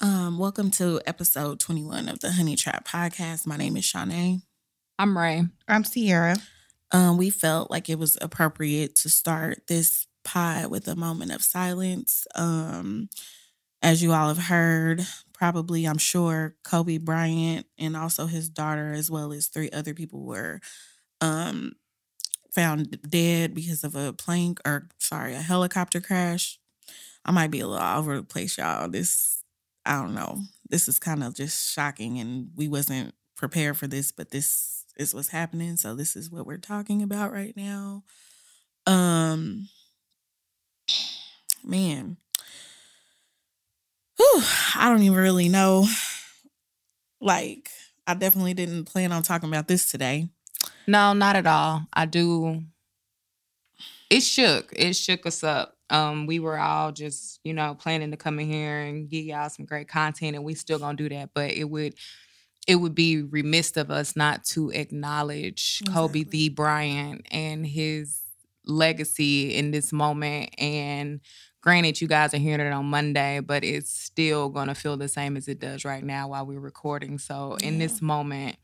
Um, welcome to episode 21 of the Honey Trap Podcast. My name is Shanae. I'm Ray. I'm Sierra. Um, we felt like it was appropriate to start this pod with a moment of silence. Um, as you all have heard, probably, I'm sure, Kobe Bryant and also his daughter, as well as three other people, were um, found dead because of a plane or, sorry, a helicopter crash. I might be a little all over the place, y'all. This, I don't know. This is kind of just shocking, and we wasn't prepared for this, but this is what's happening. So this is what we're talking about right now. Um, man, Whew, I don't even really know. Like, I definitely didn't plan on talking about this today. No, not at all. I do. It shook. It shook us up. Um, we were all just, you know, planning to come in here and give y'all some great content, and we still gonna do that. But it would, it would be remiss of us not to acknowledge Kobe Exactly. D. Bryant and his legacy in this moment. And granted, you guys are hearing it on Monday, but it's still gonna feel the same as it does right now while we're recording. So in this moment,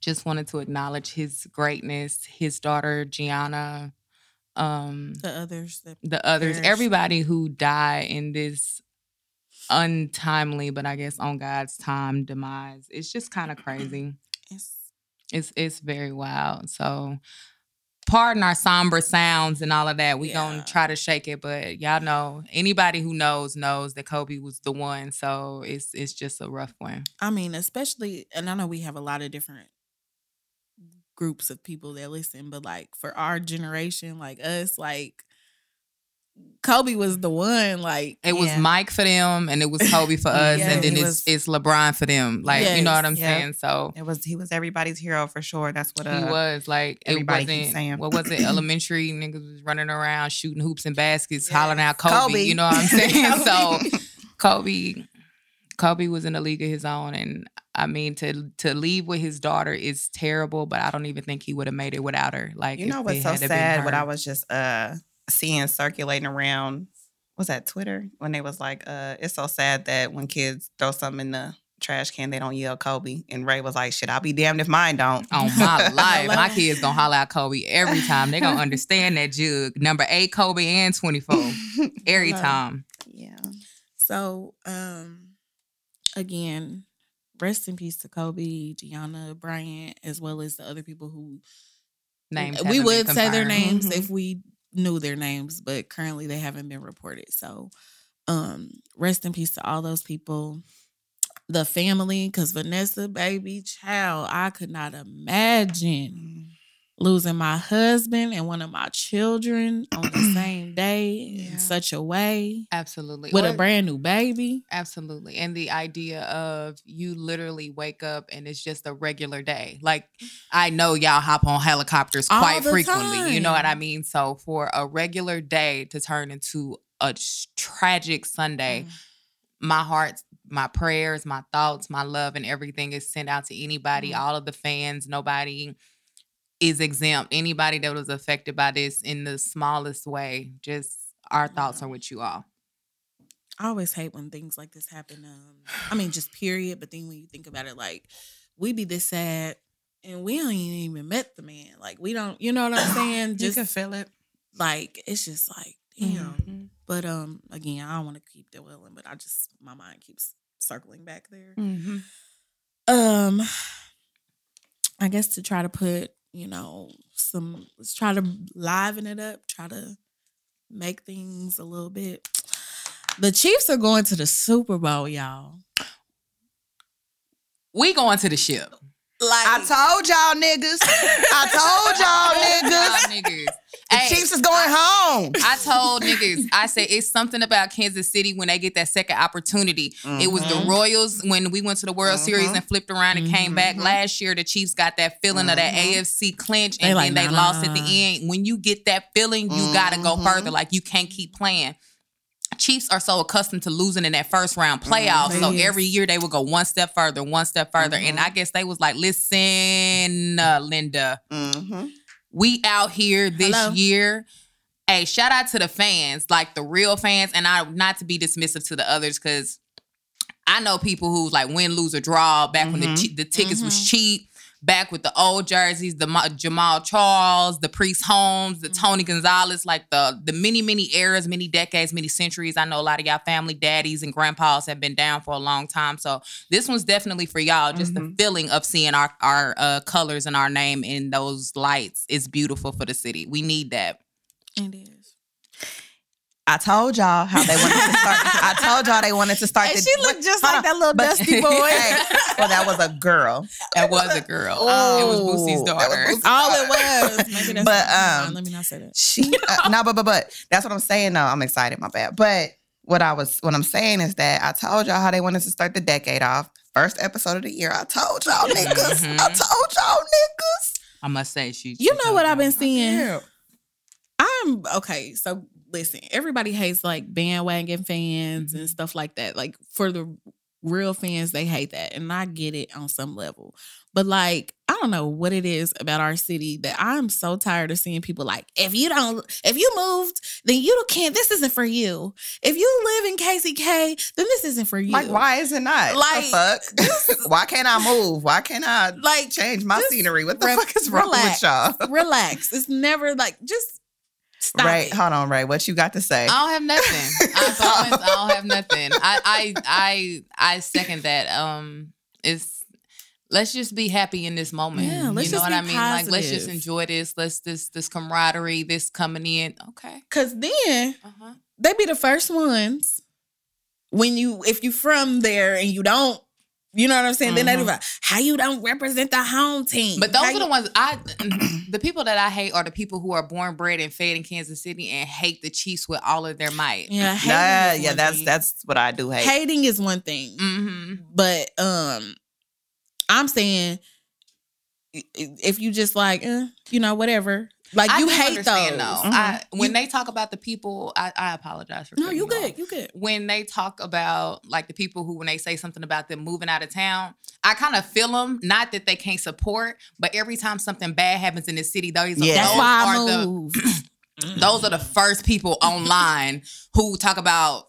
just wanted to acknowledge his greatness, his daughter Gianna, um, The others that the others, perished. everybody who died in this untimely, but I guess on God's time demise. It's just kind of crazy. It's, It's it's very wild. So pardon our somber sounds and all of that. We Yeah. gonna try to shake it, but y'all know anybody who knows knows that Kobe was the one. So it's it's just a rough one. I mean, especially, and I know we have a lot of different groups of people that listen, but like for our generation, like us, like Kobe was the one. Like, It was Yeah. Mike for them, and it was Kobe for us, Yeah, and then it's was- it's LeBron for them. Like you know what I'm yeah. saying? So It was he was everybody's hero for sure. That's what uh, he was like everybody keeps wasn't saying. what was it? Elementary niggas was running around shooting hoops and baskets, Yes. hollering out Kobe, Kobe. You know what I'm saying? so Kobe. Kobe, was in a league of his own, and I mean to to leave with his daughter is terrible, but I don't even think he would have made it without her. Like You know what's so sad? What. I was just uh seeing circulating around was that Twitter when they was like, uh, it's so sad that when kids throw something in the trash can, they don't yell Kobe. And Ray was like, shit, I'll be damned if mine don't. on my life. My kids gonna holler out Kobe every time. They gonna understand that jug. Number eight, Kobe and 24. Every time. yeah. So, um, again, rest in peace to Kobe, Gianna Bryant, as well as the other people who Names. we would say their names Mhm. if we knew their names, but currently they haven't been reported. So, um, rest in peace to all those people, the family, because Vanessa, baby, child, I could not imagine Mm. Losing my husband and one of my children on the same day Yeah. in such a way Absolutely. with a brand new baby. Absolutely. And the idea of you literally wake up and it's just a regular day. Like I know y'all hop on helicopters quite frequently. You know what I mean? So for a regular day to turn into a tragic Sunday, Mm. my heart, my prayers, my thoughts, my love, and everything is sent out to anybody, Mm. all of the fans. Nobody is exempt. Anybody that was affected by this in the smallest way, just our thoughts are with you all. I always hate when things like this happen. Um, I mean, just period. But then when you think about it, like we be this sad, and we don't even met the man. Like we don't, you know what I'm saying? you can feel it. like it's just like damn. Mhm. But um, again, I don't want to keep dwelling, but I just my mind keeps circling back there. Mhm. Um, I guess to try to put you know some let's try to liven it up, try to make things a little bit. The Chiefs are going to the Super Bowl, y'all. We going to the ship. Like I told y'all niggas. I told y'all niggas. Y'all niggas. The Hey, Chiefs is going home. I told niggas, I said it's something about Kansas City when they get that second opportunity. It was the Mhm. Royals when we went to the World Series Mhm. and flipped around and came back Mhm. last year. The Chiefs got that feeling of that Mhm. AFC clinch, They and like, then they nah, lost at the end. When you get that feeling, you gotta go further. Like you can't keep playing. Chiefs are so accustomed to losing in that first round playoff. Mhm. So every year they would go one step further, one step further. And Mhm. I guess they was like, listen, uh, Linda, Mm-hmm. We out here this Hello? year. Hey, shout out to the fans, like the real fans, and I not to be dismissive to the others because I know people who like win, lose, or draw back when the Mhm. che- the tickets was Mhm. cheap. Back with the old jerseys, the Jamaal Charles, the Priest Holmes, the Tony Gonzalez, like the the many many eras, many decades, many centuries. I know a lot of y'all family daddies and grandpas have been down for a long time, so this one's definitely for y'all. Just the Mhm. feeling of seeing our our uh, colors and our name in those lights is beautiful for the city. We need that. It is. I told y'all how they wanted to start. I told y'all they wanted to start. And the, she looked just like on, that little but- dusty boy. Hey, well, that was a girl. That was a girl. Oh, it was Boosie's that was daughter. Boosie's All it was. Maybe that's But, not- um, let me not say that. She uh, no, but but but that's what I'm saying. No, I'm excited. My bad. But what I was what I'm saying is that I told y'all how they wanted to start the decade off. First episode of the year. I told y'all niggas. I Mhm. told y'all niggas. I must say she. You she know what I've been seeing? I'm okay. So listen, everybody hates like bandwagon fans and mm-hmm. stuff like that. Like for the real fans, they hate that. And I get it on some level. But like, I don't know what it is about our city that I'm so tired of seeing people like, if you don't, if you moved, then you don't can't, this isn't for you. If you live in KCK, then this isn't for you. Like, why is it not? Like, the fuck? why can't I move? Why can't I Like, change my scenery? What the re- fuck is wrong relax. with y'all? relax. It's never like, just stop Ray, it. hold on, Ray. What you got to say? I don't have nothing. I promise, I don't have nothing. I, I, I, I second that. Um, it's let's just be happy in this moment. Yeah, let's you know just what be I mean? Like, let's just enjoy this. Let's this this camaraderie, this coming in. Okay. Cause then Uh huh. they be the first ones when you if you from there and you don't you know what I'm saying? Then they be Mhm. like, how you don't represent the home team. But those How are the ones I, the people that I hate are the people who are born, bred, and fed in Kansas City and hate the Chiefs with all of their might. Yeah, hating Nah, yeah, that's thing. that's what I do hate. hating is one thing. Mm-hmm. But um I'm saying if you just like, eh, you know, whatever. Like I you hate understand, those. though. Mhm. I, when You- they talk about the people, I, I apologize for No, cutting you off. good. You good. when they talk about like the people who when they say something about them moving out of town i kind of feel them not that they can't support but every time something bad happens in the city those, Yeah. That's those why I are the those are the first people online who talk about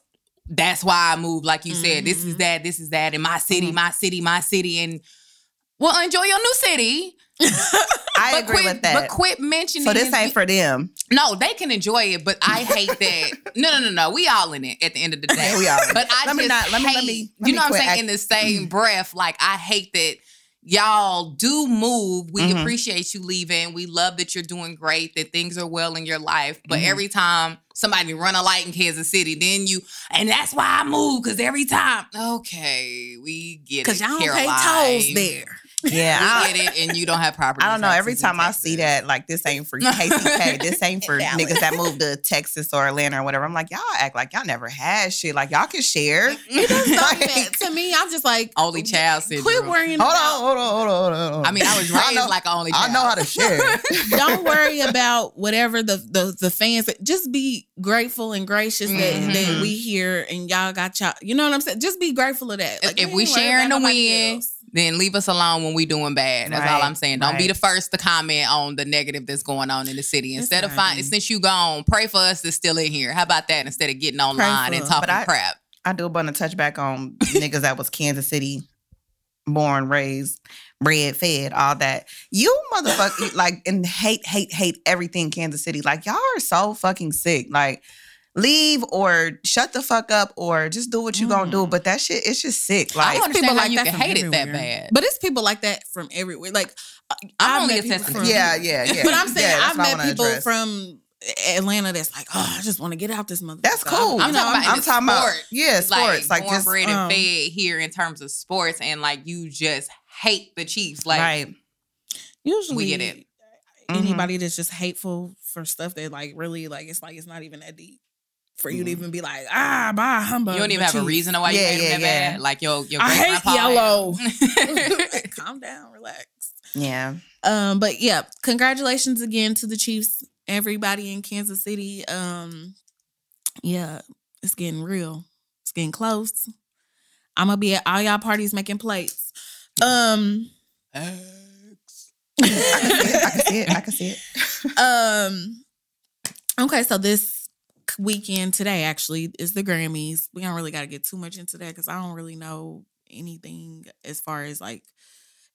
that's why i moved like you said this is Mhm. that this is that in my city Mhm. my city my city and well enjoy your new city I agree quit, with that. but quit mentioning so this ain't for them. no they can enjoy it but i hate that no no no no we all in it at the end of the day we are. but I Let me just not- let me- hate, let me- let you know what I'm saying? act- in the same breath, like I hate that y'all do move. We Mhm. appreciate you leaving. We love that you're doing great, that things are well in your life. But Mhm. every time somebody run a light in Kansas City, then you, and that's why I moved, because every time, okay, we get it. Cause y'all don't Caroline. pay tolls there. Yeah, We I, get it, and you don't have property. I don't know. Every time I see that, like this ain't for KCK. this ain't for Valid. niggas that moved to Texas or Atlanta or whatever. I'm like, y'all act like y'all never had shit. Like y'all can share. It doesn't stop Like- To me, I'm just like Only child syndrome. Quit worrying Hold about on, hold on, hold on, hold on, hold on. I mean, I was I raised know- like an only I know how to share. don't worry about whatever the, the the fans just be grateful and gracious that, that Mhm. we here and y'all got y'all you know what I'm saying just be grateful of that If- if we we ain't worried sharing the nobody win, else. Then leave us alone when we doing bad. That's all I'm saying. Don't be the first to comment on the negative that's going on in the city. That's Instead of right. finding, since you gone, pray for us that's still in here. How about that? Instead of getting online and talking I- crap. I do want to touch back on niggas that was Kansas City born, raised, bred, fed, all that. You motherfucker, like, and hate, hate, hate everything Kansas City. Like, y'all are so fucking sick. Like, leave or shut the fuck up or just do what you gonna do. Mm. But that shit, it's just sick. Like I Like, don't understand how you that can from hate it that bad. but it's people like that from everywhere like I'm I've only met people from- yeah, yeah, yeah. but I'm saying Yeah, I've met people address. from Atlanta that's like oh I just want to get out this mother That's cool. I'm you know, talking about I'm in the talking about yeah, sports. Like, born, just bred, and um, fed here in terms of sports, and like you just hate the Chiefs. Like right. usually We get it. Mhm. anybody that's just hateful for stuff that like really like it's like it's not even that deep for you to Mhm. even be like ah bye humbug you don't even have a reason why you Yeah, hate them yeah, that yeah. bad. Like your your I hate yellow. Calm down relax Yeah. Um, but yeah, congratulations again to the Chiefs, everybody in Kansas City. Um, yeah, it's getting real. It's getting close. I'm gonna be at all y'all parties making plates. Um, I can see it. I can see it. I can see it. um, okay, so this weekend today actually is the Grammys. We don't really got to get too much into that because I don't really know anything as far as like.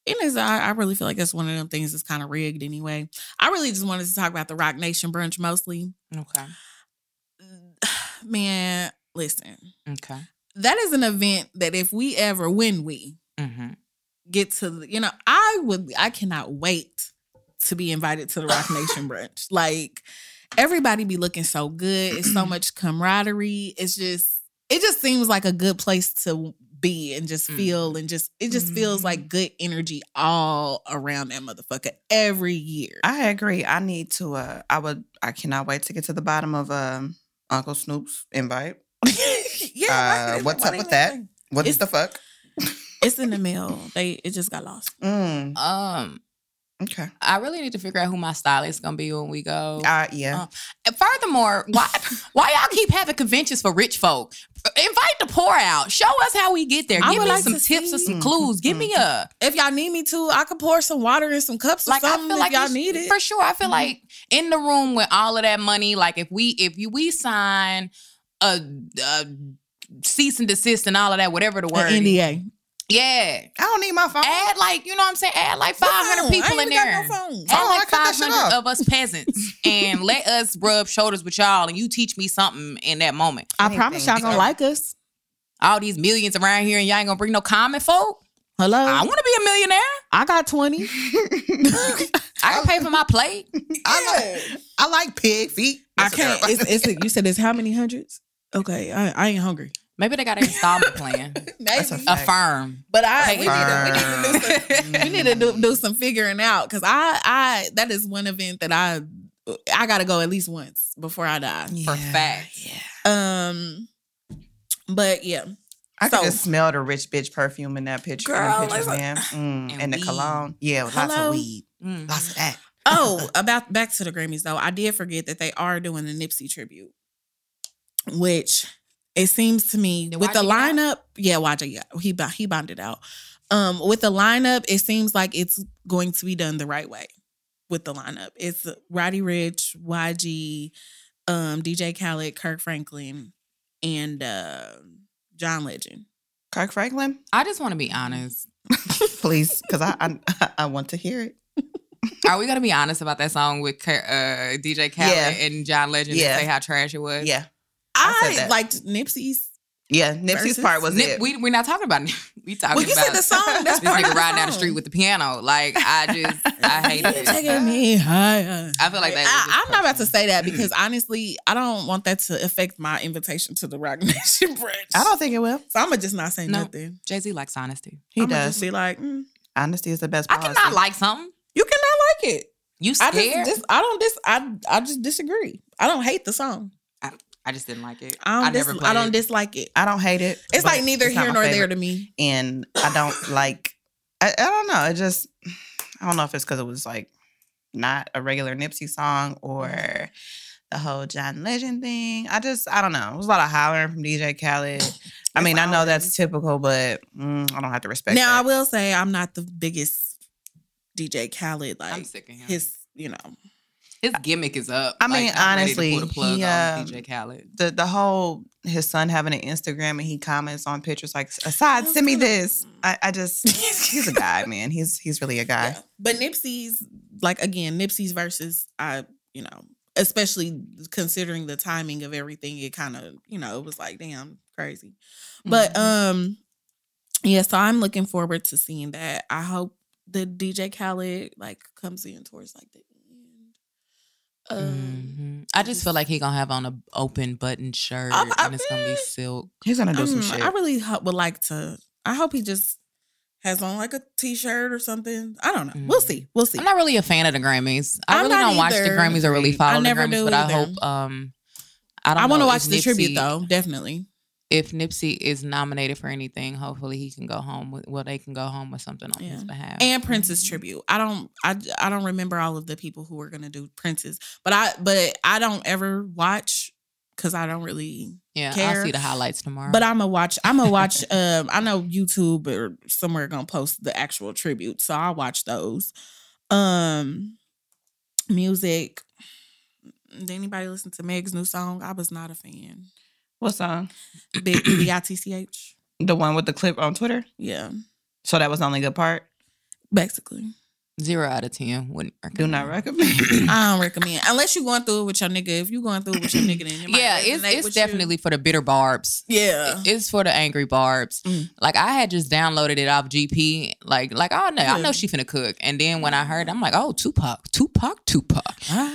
It is. I, I really feel like that's one of them things that's kind of rigged anyway. I really just wanted to talk about the Roc Nation brunch mostly. Okay. Man, listen, Okay. that is an event that if we ever, when we Mm-hmm. get to, the, you know, I would, I cannot wait to be invited to the Roc Nation brunch. Like everybody be looking so good. It's so much camaraderie. It's just, it just seems like a good place to be and just Mm. feel and just, it just feels like good energy all around that motherfucker every year. I agree. I need to. Uh, I would. I cannot wait to get to the bottom of um Uncle Snoop's invite. yeah. Uh, what's up with that? What is the fuck? It's in the mail. They, it just got lost. Mm, Um, okay. I really need to figure out who my stylist is gonna be when we go. Uh, yeah. Uh, furthermore, why why y'all keep having conventions for rich folk? Invite the poor out. Show us how we get there. I Give would me like some to tips or some clues. Give me a If y'all need me to, I could pour some water in some cups or like. I something feel if like y'all need it. for sure. I feel Mhm. like in the room with all of that money, like if we if you we sign a, a cease and desist and all of that, whatever the word. An is. NDA. Yeah. I don't need my phone. Add like you know what I'm saying. Add like five hundred Phone. I people ain't in even there. got no phone. Add Oh, like cut that five shit hundred off. of us peasants, and let us rub shoulders with y'all, and you teach me something in that moment. I Anything. promise y'all gonna like us. All these millions around here, and y'all ain't gonna bring no common folk. Hello. I want to be a millionaire. I got 20. I can pay for my plate. I like. I like pig feet. I That's what can't. It's, it's, you said it's how many hundreds? Okay, I, I ain't hungry. Maybe they got an installment plan. That's a A firm. But I Hey, we need, to, we need to do some, Firm. we need to do, do some figuring out because I I that is one event that I I gotta go at least once before I die. For fact. Yeah. Um, but yeah, I can So- just smell the rich bitch perfume in that picture. in the pictures, listen. man. Mm, And and, the cologne. Yeah, with lots of weed. Mhm. Lots of that. Oh, about back to the Grammys though. I did forget that they are doing the Nipsey tribute, which it seems to me Did with the YG get out? lineup. Yeah, YG got- he bo- he bonded out. Um, with the lineup, it seems like it's going to be done the right way. With the lineup, it's Roddy Ricch, YG, um, DJ Khaled, Kirk Franklin, and uh, John Legend. Kirk Franklin, I just want to be honest. please, because I, I I want to hear it. Are we gonna be honest about that song with uh, DJ Khaled Yeah. and John Legend Yeah. and say how trash it was? Yeah, I I, said that. liked Nipsey's. yeah. Nipsey's Versus? part was Nip, it. we we're not talking about we talking Well, you about said the song. That's this part of nigga riding down the street with the piano. Like I just I hate it. taking me higher. I feel like that. I, just I'm not about to say that because honestly, I don't want that to affect my invitation to the Roc Nation brunch. I don't think it will. So I'm gonna just not say No. nothing. Jay Z likes honesty. He I'm does. just be like, mm, Honesty is the best. I cannot like something. you cannot like it. You I scared? just, I don't dis, I, I just disagree. I don't hate the song. I just didn't like it. I don't, dis- never I don't it. dislike it. I don't hate it. It's like neither it's here my nor there to me. and I don't like. I, I don't know. It just. I don't know if it's because it was like not a regular Nipsey song or the whole John Legend thing. I just I don't know. It was a lot of hollering from DJ Khaled. I mean, I know that's typical, but mm, I don't have to respect. Now I will say I'm not the biggest DJ Khaled. I'm Like sick of him. His, his, you know, gimmick is up. I mean, Like, I'm ready to honestly, pull plug he, on um, DJ Khaled. the the whole his son having an Instagram and he comments on pictures like aside send me this. I, I just he's a guy, man. He's he's really a guy. Yeah. But Nipsey's like again, Nipsey's verses, I you know, especially considering the timing of everything, it kind of you know it was like damn crazy. But Mhm. um, yeah. So I'm looking forward to seeing that. I hope the DJ Khaled like comes in towards like the end. Um, Mhm. I just feel like he gonna have on a open button shirt I- I- and it's gonna be silk. he's gonna do some um, shit. I really ho- would like to. I hope he just has on like a t-shirt or something. I don't know. We'll Mhm. see. We'll see. I'm not really a fan of the Grammys. I I'm really don't watch the. Grammys or really I follow the never Grammys, do but I hope um I don't I want to watch if the tribute though. Definitely. If Nipsey is nominated for anything, hopefully he can go home with well, they can go home with something on his behalf. and Prince's tribute. I don't I I don't remember all of the people who were gonna do Prince's, but I but I don't ever watch because I don't really. yeah, care. I'll see the highlights tomorrow. But I'm a watch. I'm a watch. um, I know YouTube or somewhere gonna post the actual tribute, so I'll watch those. Um, music. Did anybody listen to Meg's new song? I was not a fan. What song? Big B I T C H. The one with the clip on Twitter. Yeah, So that was the only good part. basically. Zero out of ten. Wouldn't Do not recommend. I don't recommend unless you're going through it with your nigga. If you're going through it with your nigga, then it might Yeah, it's it's with you. definitely for the bitter barbs. yeah. It's for the angry barbs. Mm. Like I had just downloaded it off GP. Like like oh no, I know she finna cook. And then when I heard, I'm like, oh Tupac, Tupac, Tupac.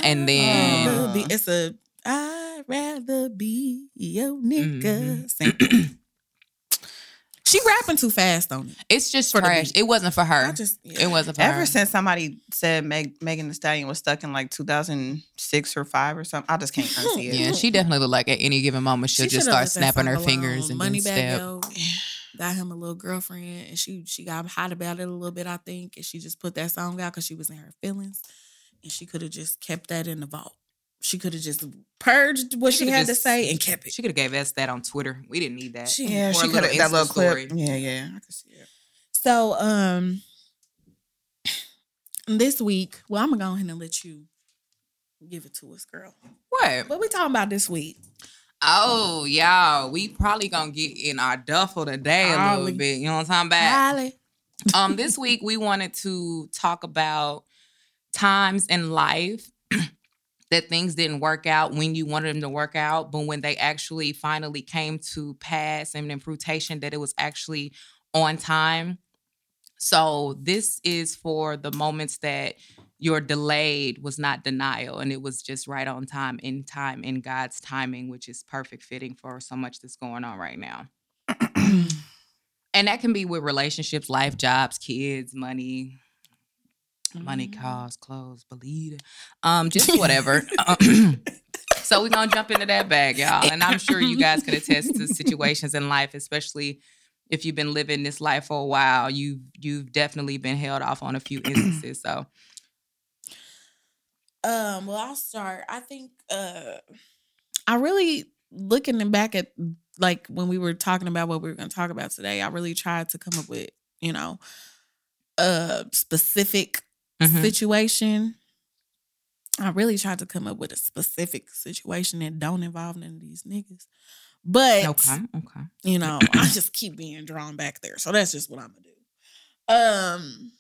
And then- I'd rather be- it's a I'd rather be your nigga. Mhm. She rapping too fast on it. It's just For trash. It wasn't for her. I just yeah. It wasn't for Ever her. since somebody said Meg, Megan Thee Stallion was stuck in like 2006 or five or something, I just can't unsee it. Yeah, she definitely look like at any given moment she'll She just start snapping her song fingers and Money then Bag step. Yo got him a little girlfriend, and she she got hot about it a little bit, I think, and she just put that song out because she was in her feelings, and she could have just kept that in the vault. She could have just purged what she, coulda had to say and kept it. She could have gave us that on Twitter. We didn't need that. She- Yeah, Or she could have that little clip. story. Yeah, yeah, I could see it. So um this week, well, I'm gonna go ahead and let you give it to us, girl. What? What we talking about this week? Oh, y'all, we probably gonna get in our duffel today a little bit. You know what I'm talking about? Holly. um, this week we wanted to talk about times in life that things didn't work out when you wanted them to work out, but when they actually finally came to pass and in fruition that it was actually on time. So this is for the moments that your delayed was not denial and it was just right on time in time in God's timing, which is perfect fitting for so much that's going on right now. and that can be with relationships, life, jobs, kids, money, money, Mm-hmm. cars, clothes, believe it. Um, just whatever. Um, so we're gonna jump into that bag, y'all. And I'm sure you guys can attest to situations in life, especially if you've been living this life for a while. You you've definitely been held off on a few instances. So Um, well, I'll start. I think uh I really looking back at like when we were talking about what we were gonna talk about today, I really tried to come up with, you know, uh specific Mhm. situation. I really tried to come up with a specific situation that don't involve none of these niggas. But okay, okay. you know, I just keep being drawn back there. So that's just what I'm gonna do. Um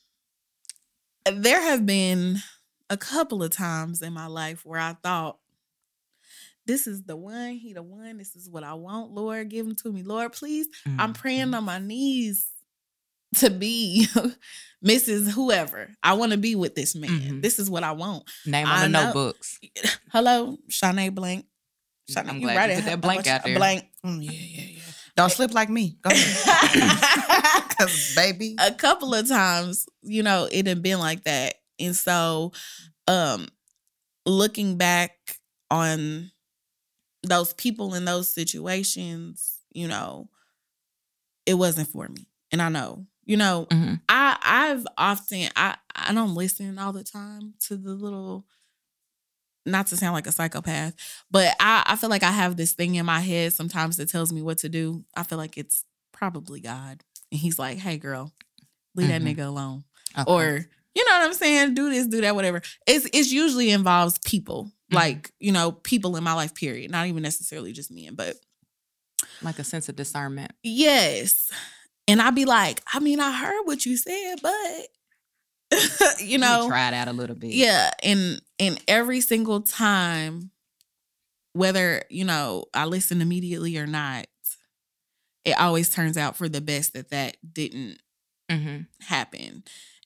there have been a couple of times in my life where I thought this is the one, he the one, this is what I want. Lord, give him to me. Lord, please. I'm praying Mhm. on my knees to be Mrs. Whoever. I want to be with this man. Mhm. This is what I want. Name on I the know. notebooks. Hello, Shanae Blank. Shanae, I'm you glad right you put her- that blank out there. Blank. Mm, yeah, yeah, Don't slip like me. Go ahead. Cause baby, a couple of times, you know, it had been like that. And so um looking back on those people in those situations, you know, it wasn't for me. And I know, you know, Mhm. I I've often I I don't listen all the time to the little not to sound like a psychopath, but I, I feel like I have this thing in my head sometimes that tells me what to do. I feel like it's probably God. And he's like, hey girl, leave Mhm. that nigga alone. Okay. Or you know what I'm saying? Do this, do that, whatever. It's it's usually involves people. Mhm. Like, you know, people in my life, period. Not even necessarily just men, but like a sense of discernment. Yes. And I'd be like, I mean, I heard what you said, but you know, try it out a little bit. yeah, and and every single time, whether you know I listen immediately or not, it always turns out for the best that that didn't hmm happen.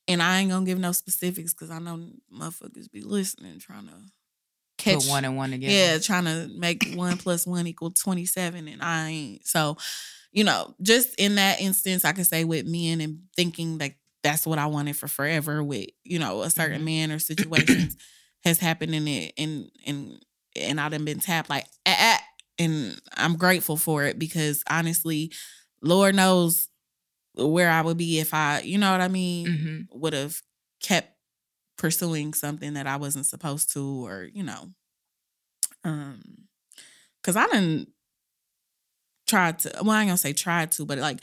And I ain't gonna give no specifics because I know motherfuckers be listening, trying to catch Put one and one together. yeah, trying to make one plus one equal 27, and I ain't. So, you know, just in that instance, I could say with men and thinking like that's what I wanted for forever with, you know, a certain Mhm. man or situations has happened in it and and and I done been tapped like ah, ah, and I'm grateful for it because honestly, Lord knows where I would be if I, you know what I mean, hmm would have kept pursuing something that I wasn't supposed to, or you know, um, because I didn't try to. Well, I ain't gonna say tried to, but like,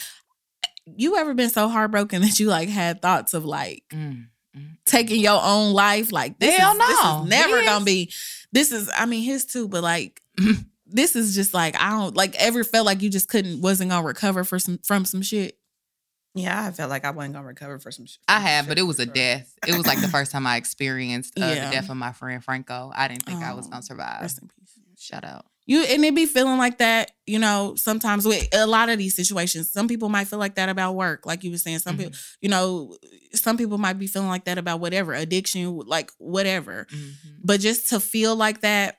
you ever been so heartbroken that you like had thoughts of like Mm. mm. taking your own life? Like, this Hell is, this is never Yes. gonna be. this is I mean his too, but like this is just like I don't like ever felt like you just couldn't wasn't gonna recover for some from some shit. Yeah, I felt like I wasn't gonna recover for some. sh- I some have, shit but it was a death. It was like the first time I experienced uh, Yeah. the death of my friend Franco. I didn't think I was Oh, gonna survive. Rest in peace. Shout out. You and it be feeling like that, you know, sometimes with a lot of these situations. Some people might feel like that about work, like you were saying. Some people, you know, some people might be feeling like that about whatever, addiction, like whatever. Mhm. But just to feel like that,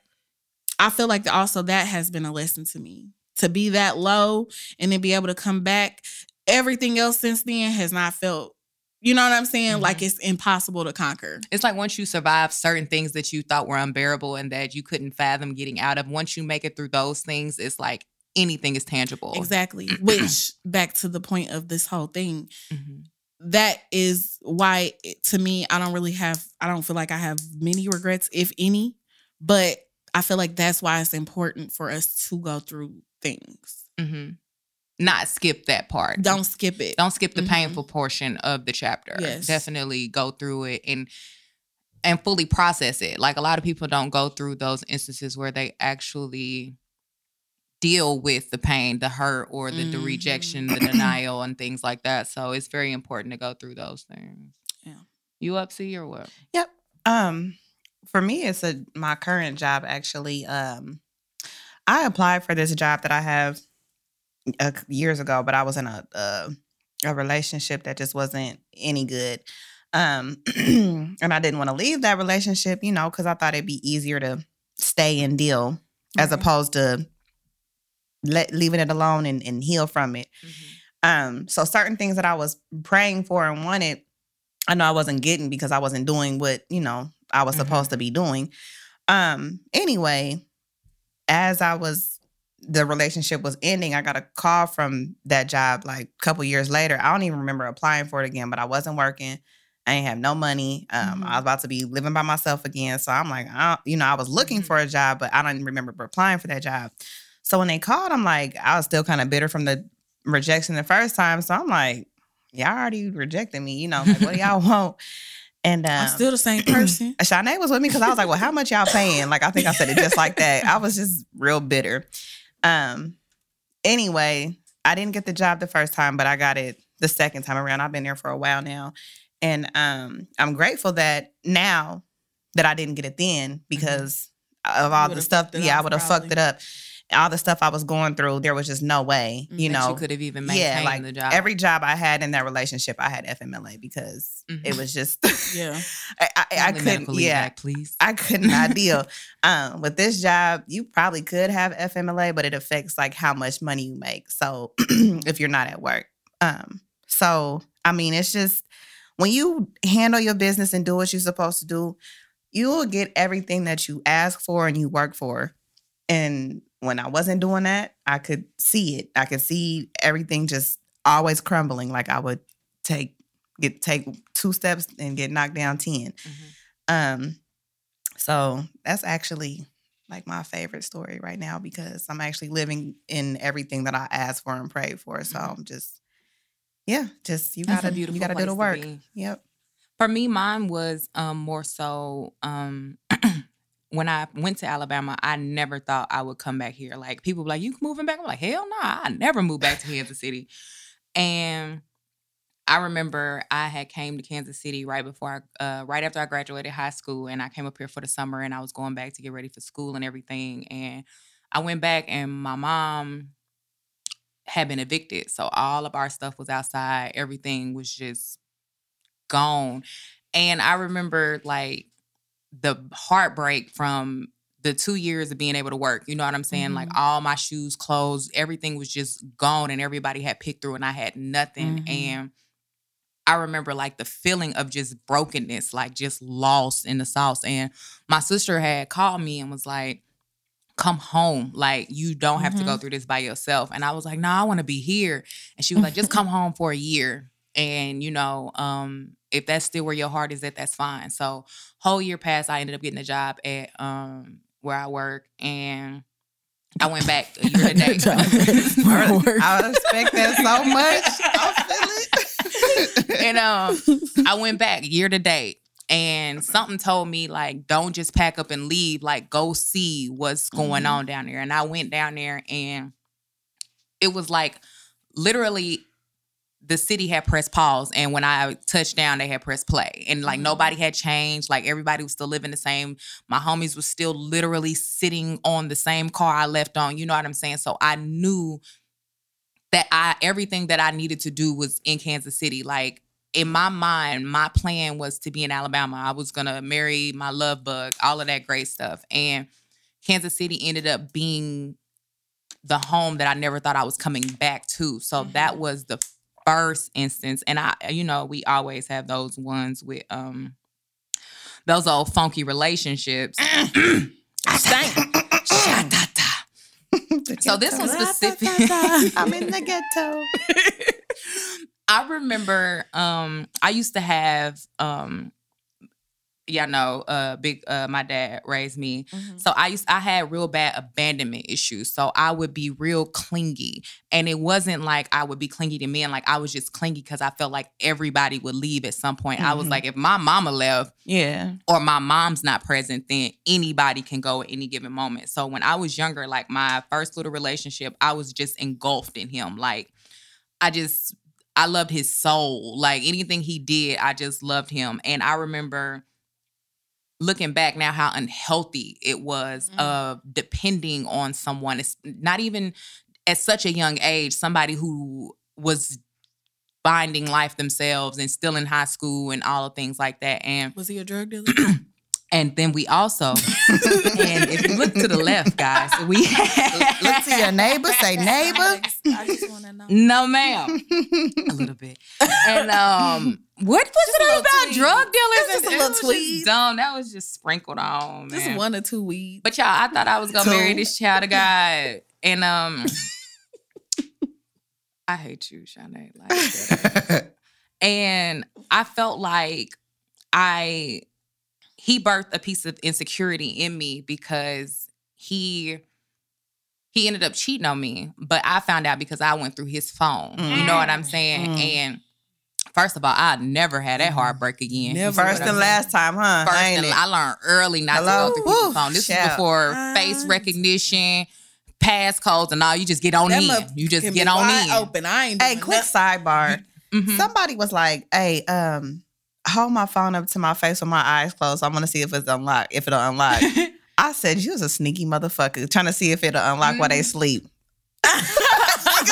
I feel like also that has been a lesson to me. To be that low and then be able to come back. Everything else since then has not felt, you know what I'm saying? Like it's impossible to conquer. It's like once you survive certain things that you thought were unbearable and that you couldn't fathom getting out of, once you make it through those things, it's like anything is tangible. Exactly. Which back to the point of this whole thing, Mhm. that is why to me I don't really have I don't feel like I have many regrets if any, but I feel like that's why it's important for us to go through things. Mhm. Not skip that part. Don't skip it. don't skip the Mhm. painful portion of the chapter. Yes. Definitely go through it and and fully process it. Like a lot of people don't go through those instances where they actually deal with the pain, the hurt, or the, the Mhm. rejection, the denial, and things like that. So it's very important to go through those things. Yeah. You up, C, or what? Yep. Um, for me, it's a my current job actually. Um, I applied for this job that I have uh, years ago, but I was in a a, a relationship that just wasn't any good. Um, and I didn't want to leave that relationship, you know, because I thought it'd be easier to stay and deal as opposed to let leaving it alone and, and heal from it. Um, so certain things that I was praying for and wanted, I know I wasn't getting because I wasn't doing what, you know, I was Mhm. supposed to be doing. Um, anyway, as I was the relationship was ending, I got a call from that job like a couple years later. I don't even remember applying for it again, but I wasn't working. I ain't have no money. Um, Mhm. I was about to be living by myself again. So I'm like, I don't, you know, I was looking Mhm. for a job, but I don't remember applying for that job. So when they called, I'm like, I was still kind of bitter from the rejection the first time. So I'm like, y'all already rejected me. You know, like, what do y'all want? And um, I'm still the same person. Shanae was with me because I was like, well, how much y'all paying? Like, I think I said it just like that. I was just real bitter. Um, anyway, I didn't get the job the first time, but I got it the second time around. I've been there for a while now. And um, I'm grateful that now that I didn't get it then because of all the stuff. Yeah, I would have fucked it up. All the stuff I was going through, there was just no way, you That know. you could have even maintained yeah, like the job. every job I had in that relationship, I had FMLA because it Mhm. was just, Yeah. I, I, I couldn't, medical yeah, act, please. I could not deal. Um, with this job, you probably could have FMLA, but it affects like how much money you make. So if you're not at work. Um, so I mean, it's just when you handle your business and do what you're supposed to do, you will get everything that you ask for and you work for. And when I wasn't doing that, I could see it. I could see everything just always crumbling. Like I would take get take two steps and get knocked down 10 Mhm. um, so that's actually like my favorite story right now because I'm actually living in everything that I asked for and prayed for. So Mhm. I'm just, yeah, just you That's a gotta you gotta do the work. Yep. For me, mine was um, more so um, when I went to Alabama, I never thought I would come back here. Like people like, "You moving back?" I'm like, "Hell no, I never moved back to Kansas City." And I remember I had came to Kansas City right before, I, uh, right after I graduated high school, and I came up here for the summer, and I was going back to get ready for school and everything. And I went back, and my mom had been evicted, so all of our stuff was outside. Everything was just gone. And I remember like the heartbreak from the two years of being able to work. You know what I'm saying? Like Mhm. all my shoes, clothes, everything was just gone and everybody had picked through and I had nothing. Mhm. And I remember like the feeling of just brokenness, like just lost in the sauce. And my sister had called me and was like, come home. Like you don't have to go Mhm. through this by yourself. And I was like, no, I want to be here. And she was like, just come home for a year. And you know, um, if that's still where your heart is at, that's fine. So whole year passed, I ended up getting a job at um where I work and I went back a year to date. Job where I work. Respect that so much. I feel it. and um I went back year to date. and something told me like don't just pack up and leave like go see what's going Mhm. on down there and i went down there and it was like literally the city had pressed pause and when i touched down they had pressed play. And like Mhm. nobody had changed. Like everybody was still living the same. My homies was still literally sitting on the same car i left on you know what i'm saying? So i knew that i everything that i needed to do was in kansas city. Like in my mind my plan was to be in alabama. I was gonna marry my love bug all of that great stuff. And kansas city ended up being the home that I never thought I was coming back to. So that was the first instance. And I, you know, we always have those ones with um those old funky relationships. So this ghetto. was specific. I'm in the ghetto. I remember um I used to have um yeah, no, uh big uh my dad raised me. Mhm. So I used I had real bad abandonment issues. So I would be real clingy. And it wasn't like I would be clingy to men, like I was just clingy because I felt like everybody would leave at some point. I was Mhm. like, if my mama left Yeah. or my mom's not present, then anybody can go at any given moment. So when I was younger, like my first little relationship, I was just engulfed in him. Like I just I loved his soul. Like anything he did, I just loved him. And I remember looking back now how unhealthy it was Mm. of depending on someone. It's not even at such a young age, somebody who was finding life themselves and still in high school and all of things like that. And Was he a drug dealer? and then we also, and if you look to the left, guys, we Look to your neighbor. Say neighbor. I just want to know. No, ma'am. a little bit. And um, what was Just it about tweed. drug dealers? Just a It little was tweed. dumb. That was just sprinkled on, Just one or two weeds. But y'all, I thought I was gonna marry this child of God, and um, I hate you, Shanae. Like, and I felt like I he birthed a piece of insecurity in me because he he ended up cheating on me, but I found out because I went through his phone. You know what I'm saying? Mm. And first of all, I never had that heartbreak again. Never. First and last time, huh? First, Ain't and it? I learned early not Hello? to go through people's phone. This was shout. before face recognition, passcodes, and all. You just get on That in. You just get on wide in. Open. I ain't. Hey, quick nothing. sidebar. Mhm. Somebody was like, "Hey, um, hold my phone up to my face with my eyes closed. I'm gonna see if it's unlocked. If it'll unlock." I said, "You was a sneaky motherfucker trying to see if it'll unlock while they Mhm. sleep."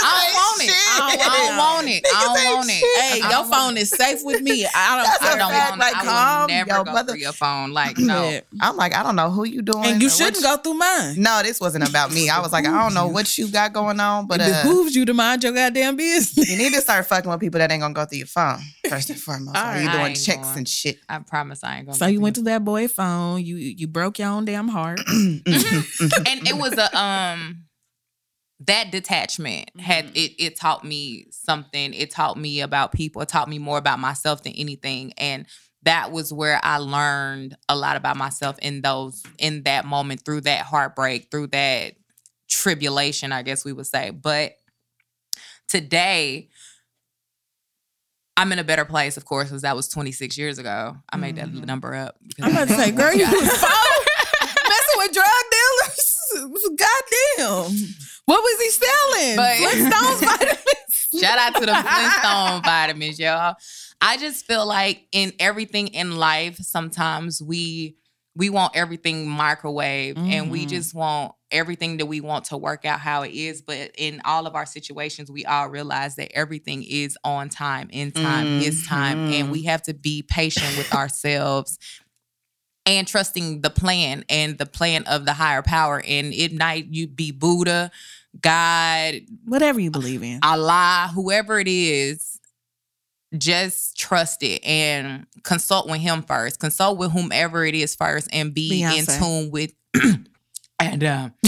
I don't want it. I don't, I don't want it. I don't ain't want it. Hey, I your phone is safe with me. I don't. That's I a don't want like, it. I will never your go mother- through your phone. Like no. Yeah. I'm like, I don't know who you doing. And you shouldn't what go through mine. No, this wasn't about me. I was like, I don't know what you got going on, but it uh, behooves you to mind your goddamn business. you need to start fucking with people that ain't gonna go through your phone first and foremost. All While you doing checks going. and shit. I promise I ain't gonna. So you went to that boy phone. You you broke your own damn heart. Mhm. and it was a um that detachment had Mhm. it it taught me something it taught me about people it taught me more about myself than anything and that was where i learned a lot about myself in those in that moment through that heartbreak through that tribulation i guess we would say but today I'm in a better place, of course, because that was 26 years ago. I made that Mhm. number up. because I'm about to say, girl, you was messing with drug dealers. Goddamn. What was he selling? But- Flintstones vitamins. Shout out to the Flintstone vitamins, y'all. I just feel like in everything in life, sometimes we we want everything microwave and we Mhm. just want everything that we want to work out how it is. But in all of our situations, we all realize that everything is on time, in time, is time. And we have to be patient with ourselves and trusting the plan and the plan of the higher power. And it might you be Buddha, God, Whatever you believe in. Allah, whoever it is, just trust it and consult with him first. Consult with whomever it is first and be in tune with and um,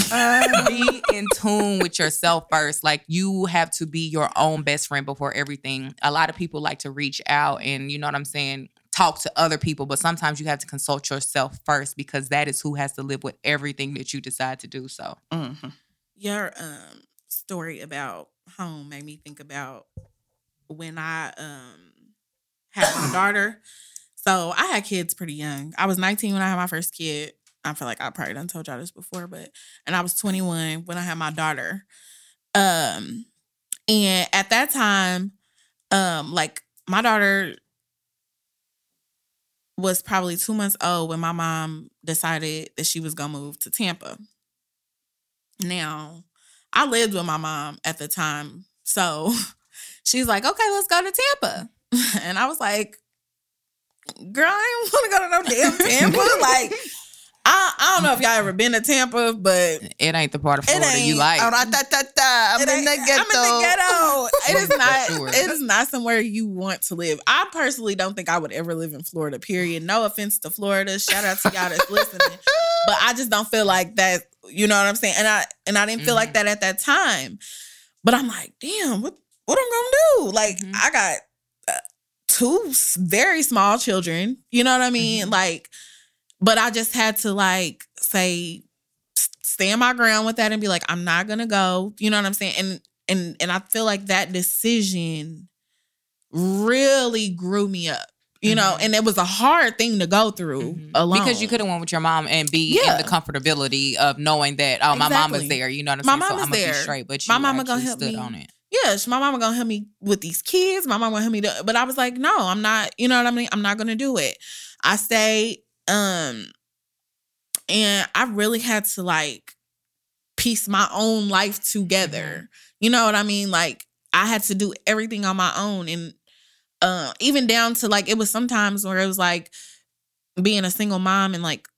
be in tune with yourself first. Like you have to be your own best friend before everything. A lot of people like to reach out and you know what I'm saying, talk to other people, but sometimes you have to consult yourself first because that is who has to live with everything that you decide to do. So Mhm. Your um story about home made me think about when I um had my daughter. So I had kids pretty young. I was 19 when I had my first kid. I feel like I probably done told y'all this before, but and I was 21 when I had my daughter. Um, and at that time, um, like my daughter was probably two months old when my mom decided that she was gonna move to Tampa. Now, I lived with my mom at the time, so she's like, "Okay, let's go to Tampa," and I was like, "Girl, I don't want to go to no damn Tampa." like, I, I don't know if y'all ever been to Tampa, but It ain't the part of Florida you like. Oh, da, da, da, da. I'm it in the ghetto. I'm in the ghetto. It is not. Sure. It is not somewhere you want to live. I personally don't think I would ever live in Florida. Period. No offense to Florida. Shout out to y'all that's listening, but I just don't feel like that. You know what I'm saying? And I and I didn't feel like that at that time. But I'm like, damn, what what I'm gonna do? Like, Mhm. I got uh, two very small children. You know what I mean? Mhm. Like, but I just had to like say stand my ground with that and be like, I'm not gonna go. You know what I'm saying? And and and I feel like that decision really grew me up. You know, Mhm. and it was a hard thing to go through Mhm. alone Because you could have went with your mom and be Yeah. in the comfortability of knowing that oh my mama's Exactly. there. You know what I'm My saying? so mama's I'm gonna there. be straight. But My mama gonna help stood me. on it. yes, my mama gonna help me with these kids. My mama gonna help me, do, but I was like, no, I'm not. You know what I mean? I'm not gonna do it. I stayed, um, and I really had to like piece my own life together. You know what I mean? Like I had to do everything on my own, and uh, even down to like it was sometimes where it was like being a single mom and like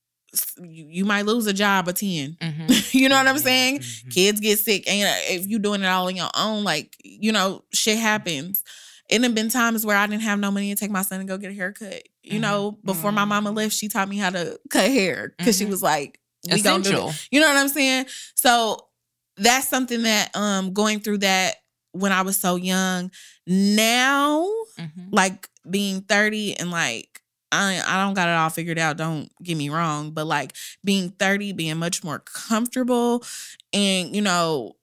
you, might lose a job or 10 Mhm. you know what i'm Mhm. saying Mhm. kids get sick and if you're doing it all on your own like you know shit happens it have been times where i didn't have no money to take my son and go get a haircut you Mhm. know before my mama left she taught me how to cut hair because she Mhm. was like we gonna do Essential. you know what i'm saying so that's something that um going through that when i was so young now Mhm. like being 30 and like I I don't got it all figured out, don't get me wrong, but like being 30, being much more comfortable and you know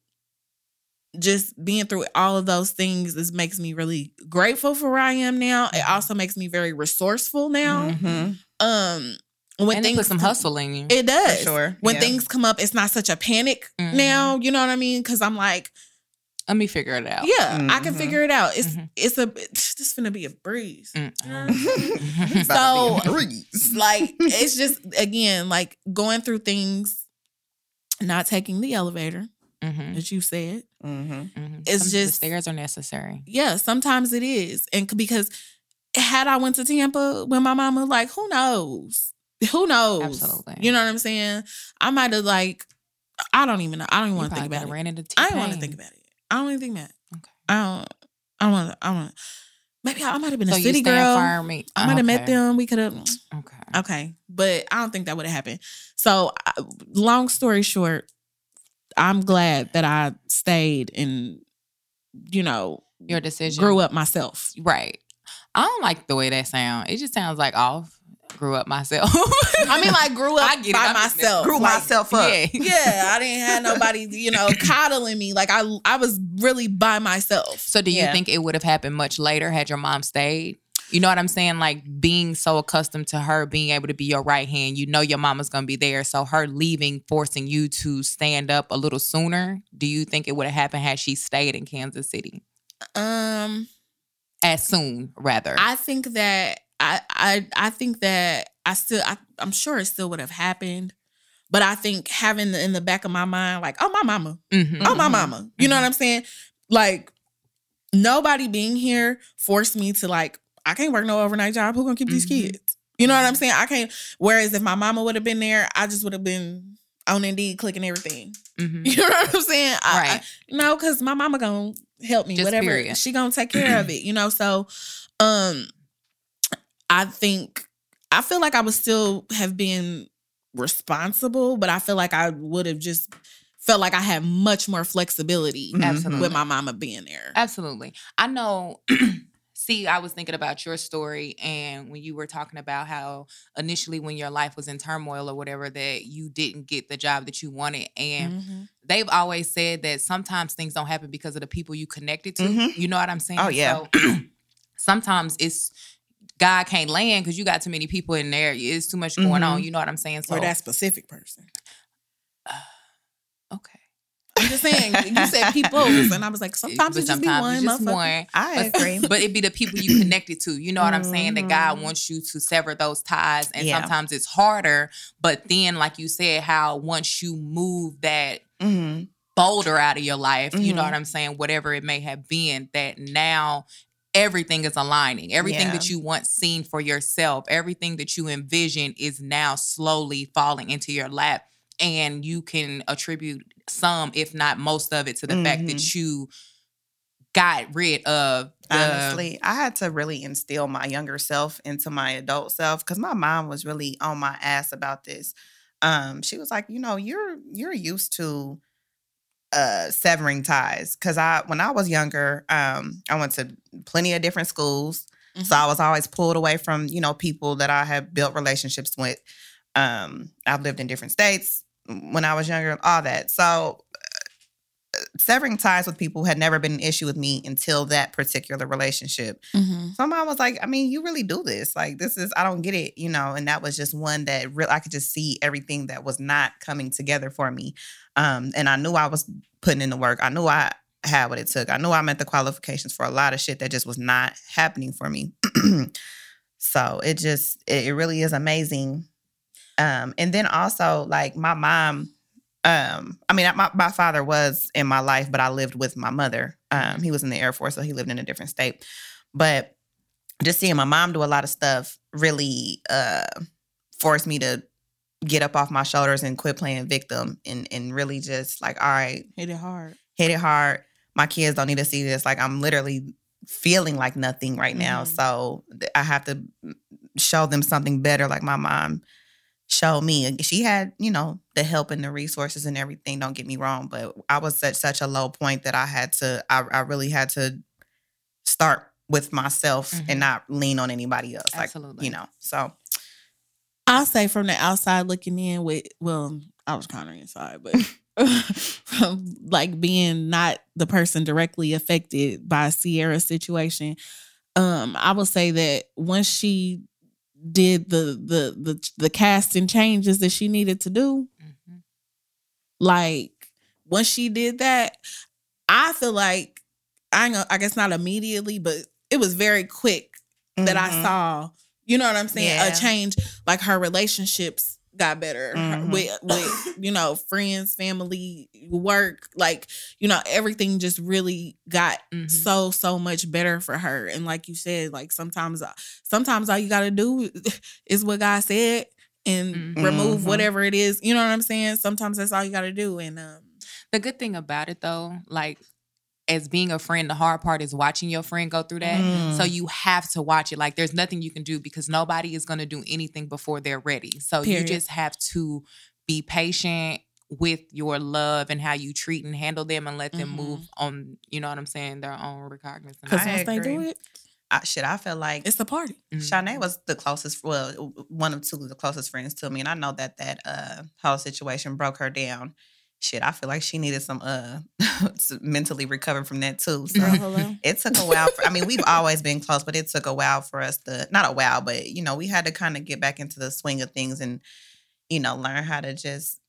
just being through all of those things this makes me really grateful for where I am now. It Mhm. also makes me very resourceful now. Mhm. Um when and things put some come- hustle in you. It does. sure, When yeah. things come up, it's not such a panic Mhm. now. You know what I mean? Cause I'm like, Let me figure it out. yeah, I can Mhm. figure it out. It's Mhm. it's a it's just gonna be a breeze. Mm. You know what I'm saying? Mhm. About to be So, a breeze. like it's just again like going through things not taking the elevator Mhm. as you said Mhm. Mhm. It's Some- the just- stairs are necessary. yeah sometimes it is and because had i went to tampa with my mama like who knows who knows Absolutely. you know what i'm saying i might have like i don't even know i don't even want to think about it ran into i don't want to think about it i don't even think about it Okay. i don't i don't want to i want to. maybe i, I might have been So a city stand girl firm. me- i might have met them we could have Okay. Okay, but I don't think that would have happened. So, long story short, I'm glad that I stayed and, you know, Your decision. grew up myself. Right. I don't like the way that sound. It just sounds like off. Grew up myself. I mean, like grew up I get by messing- myself. Grew Like, myself up. Yeah. Yeah, I didn't have nobody, you know, coddling me. Like I, I was really by myself. So do you Yeah. think it would have happened much later had your mom stayed? You know what I'm saying? Like being so accustomed to her being able to be your right hand, you know your mama's gonna be there. So her leaving, forcing you to stand up a little sooner. Do you think it would have happened had she stayed in Kansas City? Um, As soon, rather. I think that I, I, I think that I still, I, I'm sure it still would have happened. But I think having in the back of my mind, like, oh, my mama, Mhm. oh my Mhm. mama you know what i'm saying like nobody being here forced me to like i can't work no overnight job who gonna keep these Mhm. kids you know what i'm saying i can't whereas if my mama would have been there i just would have been on indeed clicking everything Mhm. you know what i'm saying I- Right. I, no because my mama gonna help me Just whatever period. she gonna take care of it you know so um i think i feel like i would still have been responsible but i feel like i would have just felt like i had much more flexibility. Absolutely. with my mama being there Absolutely. I know. See, I was thinking about your story, and when you were talking about how initially, when your life was in turmoil or whatever, that you didn't get the job that you wanted, and Mhm. they've always said that sometimes things don't happen because of the people you connected to. Mhm. You know what I'm saying? Oh, yeah. So, sometimes it's God can't land because you got too many people in there. It's too much going on. Mhm. You know what I'm saying? So or that specific person. Okay. I'm just saying. you said people, and I was like, sometimes But it just be one. it's just one. I But- agree. But it be the people you connected to. You know what I'm saying? That God Mhm. wants you to sever those ties. And Yeah. sometimes it's harder. But then, like you said, how once you move that hmm boulder out of your life, you know Mhm. what I'm saying? Whatever it may have been, that now everything is aligning. Everything Yeah. that you once seen for yourself, everything that you envision is now slowly falling into your lap. And you can attribute some, if not most of it, to the fact that Mhm. you got rid of the Honestly, I had to really instill my younger self into my adult self because my mom was really on my ass about this. Um, she was like, you know, you're you're used to uh severing ties because I when I was younger, um, I went to plenty of different schools. So I was always pulled away from, you know, people that I had built relationships with. Um, I've lived in different states when I was younger, all that. So uh, severing ties with people had never been an issue with me until that particular relationship. Mhm. So mom was like, I mean, you really do this. Like, this is, I don't get it, you know. And that was just one that real I could just see everything that was not coming together for me. Um, and I knew I was putting in the work. I knew I had what it took. I knew I met the qualifications for a lot of shit that just was not happening for me. so it just, it, it really is amazing. Um, and then also like my mom, um, I mean, my, my father was in my life, but I lived with my mother. Um, he was in the Air Force, so he lived in a different state. But just seeing my mom do a lot of stuff really uh forced me to get up off my shoulders and quit playing victim and and really just like, all right, Hit it hard. hit it hard. My kids don't need to see this. Like I'm literally feeling like nothing right now. Mhm. So I have to show them something better like my mom showed me. She had, you know, the help and the resources and everything, don't get me wrong, but I was at such a low point that I had to I, I really had to start with myself Mhm. and not lean on anybody else. Like, Absolutely. you know. So I'll say from the outside looking in with well, I was kind of inside, but from like being not the person directly affected by Sierra's situation, um, I will say that once she did the the the the casting changes that she needed to do, Mhm. like once she did that, I feel like I gonna- I guess not immediately, but it was very quick that I mhm. saw. You know what I'm saying? Yeah. A change, like her relationships got better her- Mhm. with with you know friends, family, work. Like you know everything just really got Mhm. so so much better for her. And like you said, like sometimes uh, sometimes all you got to do is what God said and Mhm. remove Mhm. whatever it is. You know what I'm saying? Sometimes that's all you got to do. And um, The good thing about it though, like as being a friend, the hard part is watching your friend go through that. Mm. So you have to watch it. Like there's nothing you can do because nobody is gonna do anything before they're ready. So Period. you just have to be patient with your love and how you treat and handle them and let them Mhm. move on, you know what I'm saying, their own recognizance. because I once they do it, I, shit, I feel like it's the party. Shanae was the closest, well, one of two of the closest friends to me, and I know that that uh, whole situation broke her down. Shit, I feel like she needed some uh to mentally recover from that too. So Girl, it took a while. For, I mean, we've always been close, but it took a while for us to not a while, but you know, we had to kind of get back into the swing of things and you know learn how to just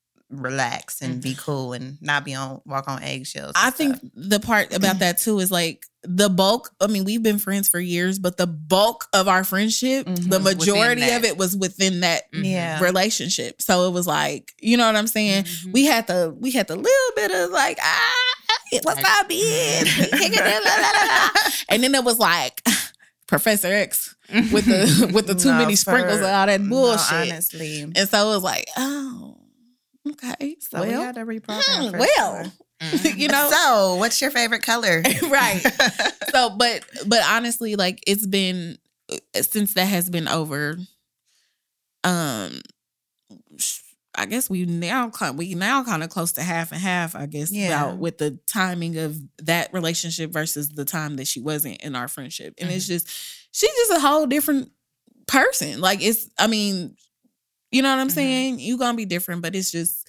relax and be cool and not be on walk on eggshells. I and think the part about that too is like the bulk. I mean, we've been friends for years, but the bulk of our friendship, Mhm. the majority of it was within that Mhm. yeah, relationship. So it was like, you know what I'm saying? Mhm. We had the we had the little bit of like, ah, what's Like- up, bitch? and then it was like Professor X with the with the too No, many sprinkles for- of all that no, bullshit. honestly. and so it was like, oh, okay. So we well, had to reprogram. hmm, well. Mhm. you know. So, what's your favorite color? right. so but but honestly like it's been uh, since that has been over um i guess we now we now kind of close to half and half i guess Yeah. about with the timing of that relationship versus the time that she wasn't in our friendship and it's just she's just a whole different person like it's i mean you know what i'm Mhm. saying You're gonna be different but it's just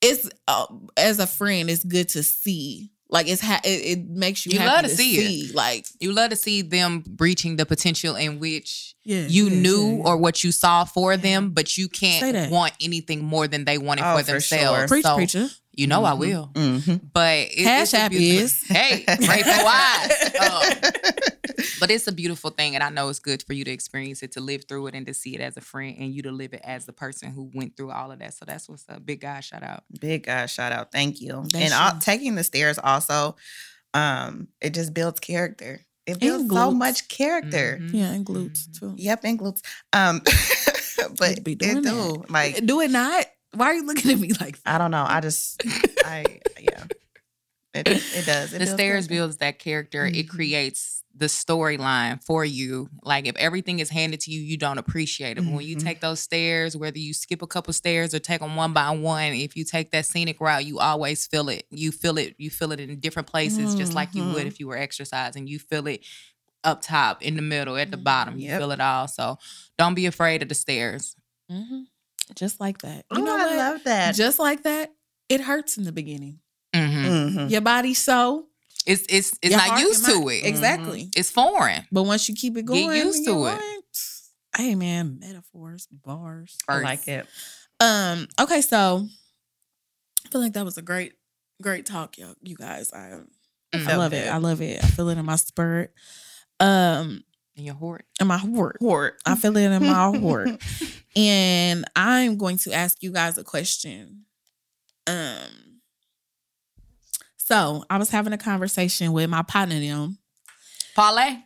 it's uh, as a friend it's good to see Like it's ha- it, it makes you, You happy love to to see see. Like You love to see them breaching the potential in which yeah, you yeah, knew yeah. or what you saw for Yeah. them, but you can't want anything more than they wanted Oh, for for themselves. sure. preach, so preacher. you know I Mhm. will. Mm-hmm. But it, Cash it's app is. hey, pray for wise. But it's a beautiful thing, and I know it's good for you to experience it, to live through it, and to see it as a friend, and you to live it as the person who went through all of that. So that's what's up. Big guy, shout out. Big guy shout out. Thank you. That's and all, taking the stairs also, um, it just builds character. It builds so much character. Mhm. Yeah, and glutes Mhm. too. Yep, and glutes. Um, but be it doing do that. like Do it not. Why are you looking at me like that? I don't know. I just I yeah. It it does. It the builds stairs character. builds that character. It Mhm. creates the storyline for you. Like if everything is handed to you, you don't appreciate it. But when you Mhm. take those stairs, whether you skip a couple stairs or take them one by one, if you take that scenic route, you always feel it. You feel it. You feel it in different places, just like you would Mhm. if you were exercising. You feel it up top, in the middle, at the bottom. You Yep. feel it all. So don't be afraid of the stairs. Mm-hmm. Just like that. You Oh, know I what? love that. Just like that. It hurts in the beginning. Your body so It's it's it's your not heart, used your to mind- it. Exactly. It's foreign. But once you keep it going, you get used to you're it. going, Hey man, metaphors, bars. I like it. Um. Okay, so I feel like that was a great, great talk, yo. You guys, I, I Mhm. love it. I love it. I feel it in my spirit. Um, In your heart. in my heart. Hort. I feel it in my heart. And I'm going to ask you guys a question. Um. So I was having a conversation with my partner. Them. Parlay.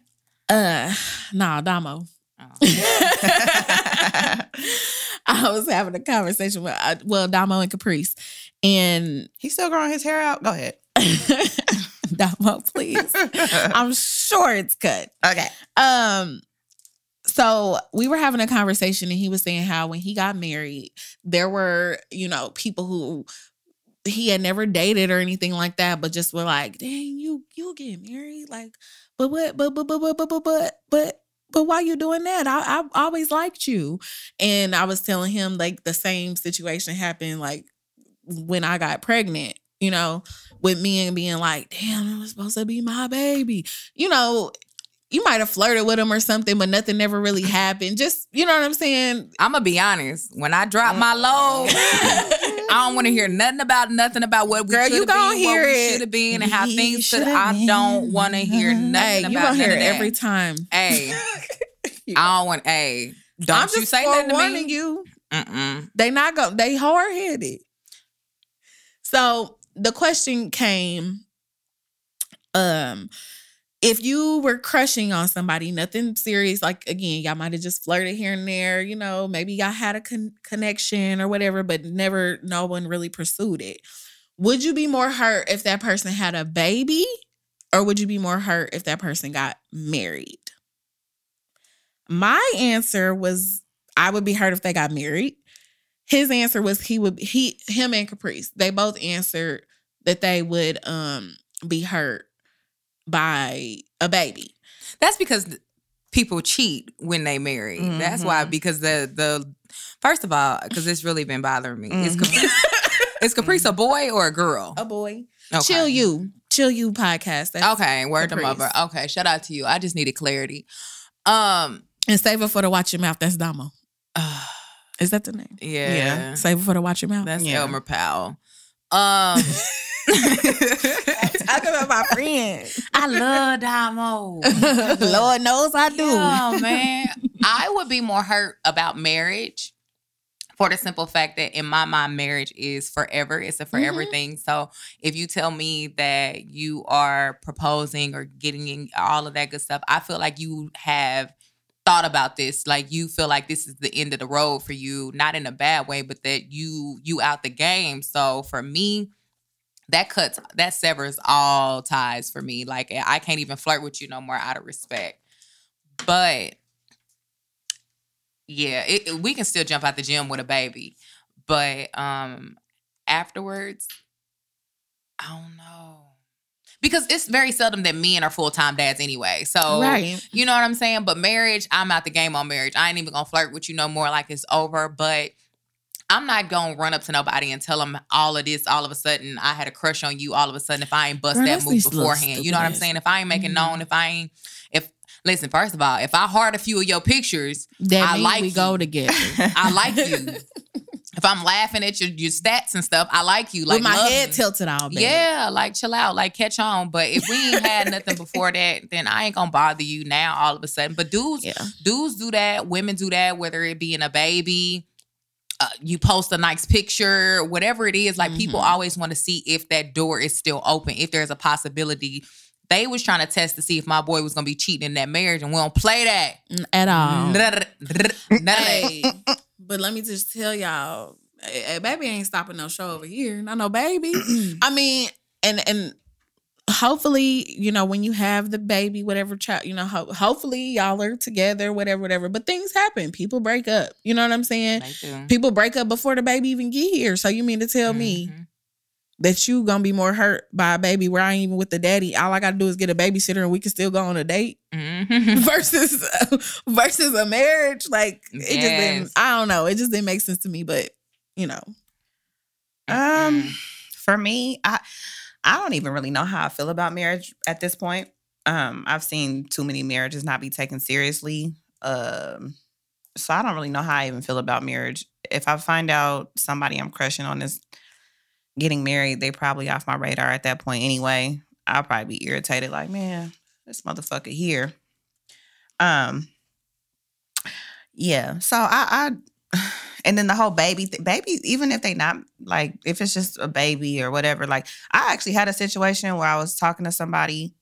Uh, nah, Damo. Oh. I was having a conversation with uh, well Damo and Caprice, and He's still growing his hair out. Go ahead. Damo, please. I'm sure it's cut. okay. Um, so we were having a conversation, and he was saying how when he got married, there were you know people who he had never dated or anything like that, but just were like, "Dang, you you get married?" Like, but what? But but but but but but but but. But why you doing that? I I always liked you, and I was telling him like the same situation happened like when I got pregnant. You know, with me and being like, "Damn, it was supposed to be my baby." You know, you might have flirted with him or something, but nothing never really happened. Just you know what I'm saying? I'm gonna be honest. When I drop my mm-hmm. load, I don't want to hear nothing about nothing about what we should have been, hear what we should have been, and how We things could. shoulda I don't want to hear nothing Hey, about you gonna hear it every time. Hey, You I don't want. Hey, don't I'm you say nothing to me. you. Mm-mm. They not go. They hard headed. So the question came, um, if you were crushing on somebody, nothing serious. Like again, y'all might have just flirted here and there. You know, maybe y'all had a con- connection or whatever, but never, no one really pursued it. Would you be more hurt if that person had a baby, or would you be more hurt if that person got married? My answer was I would be hurt if they got married. His answer was he would he him and Caprice. They both answered that they would um be hurt by a baby. That's because people cheat when they marry. That's why Mhm. because the the first of all because it's really been bothering me. Is Mhm. Caprice, is Caprice a boy or a girl? A boy. Okay. Chill you. Chill you podcast. That's, Okay, word to mother. Okay, shout out to you. I just needed clarity. Um, And save it for the watch your mouth. That's Damo. Is that the name? yeah, Yeah. Save it for the watch your mouth. that's Yeah. Elmer Powell. Um, Talk about my friend. I love Damo. Lord knows I do. Yeah, man. I would be more hurt about marriage for the simple fact that in my mind, marriage is forever. It's a forever Mhm. thing. So if you tell me that you are proposing or getting in all of that good stuff, I feel like you have thought about this like you feel like this is the end of the road for you not in a bad way but that you you out the game. So for me that cuts that severs all ties for me. Like i can't even flirt with you no more out of respect. But yeah it, it- we can still jump out the gym with a baby. But um afterwards i don't know because it's very seldom that men are full-time dads anyway so right. you know what I'm saying? But marriage, I'm out the game on marriage. I ain't even gonna flirt with you no more like it's over. But I'm not gonna run up to nobody and tell them all of this. All of a sudden, I had a crush on you. All of a sudden, if I ain't bust Girl, that move beforehand, you know what I'm saying? If I ain't making Mhm. known, if I ain't, if listen, first of all, if I heart a few of your pictures, That I like we you. go together. I like you. if I'm laughing at your your stats and stuff, I like you. Like With my head you. tilted all. Yeah, like chill out, like catch on. But if we ain't had nothing before that, then I ain't gonna bother you now all of a sudden. But dudes, Yeah. dudes do that, women do that, whether it be in a baby, uh, you post a nice picture, whatever it is. Like people Mhm. always want to see if that door is still open, if there's a possibility. They was trying to test to see if my boy was gonna be cheating in that marriage, and we don't play that. At all. None of that. None of that. Hey, but let me just tell y'all, hey, hey, baby ain't stopping no show over here. Not no baby. I mean, and and hopefully, you know, when you have the baby, whatever child, you know, ho- hopefully y'all are together, whatever, whatever. But things happen. People break up. You know what I'm saying? People break up before the baby even get here. So you mean to tell me Mhm. That you gonna be more hurt by a baby where I ain't even with the daddy? All I gotta do is get a babysitter and we can still go on a date Mhm. versus versus a marriage. Like it just didn't. I don't know. It just didn't make sense to me. But you know, Um, for me, I I don't even really know how I feel about marriage at this point. Um, I've seen too many marriages not be taken seriously. Um, so I don't really know how I even feel about marriage. If I find out somebody I'm crushing on is getting married, they probably off my radar at that point anyway. I'll probably be irritated, like, man, this motherfucker here. Um, yeah. So I, I and then the whole baby th- baby even if they not like if it's just a baby or whatever like i actually had a situation where i was talking to somebody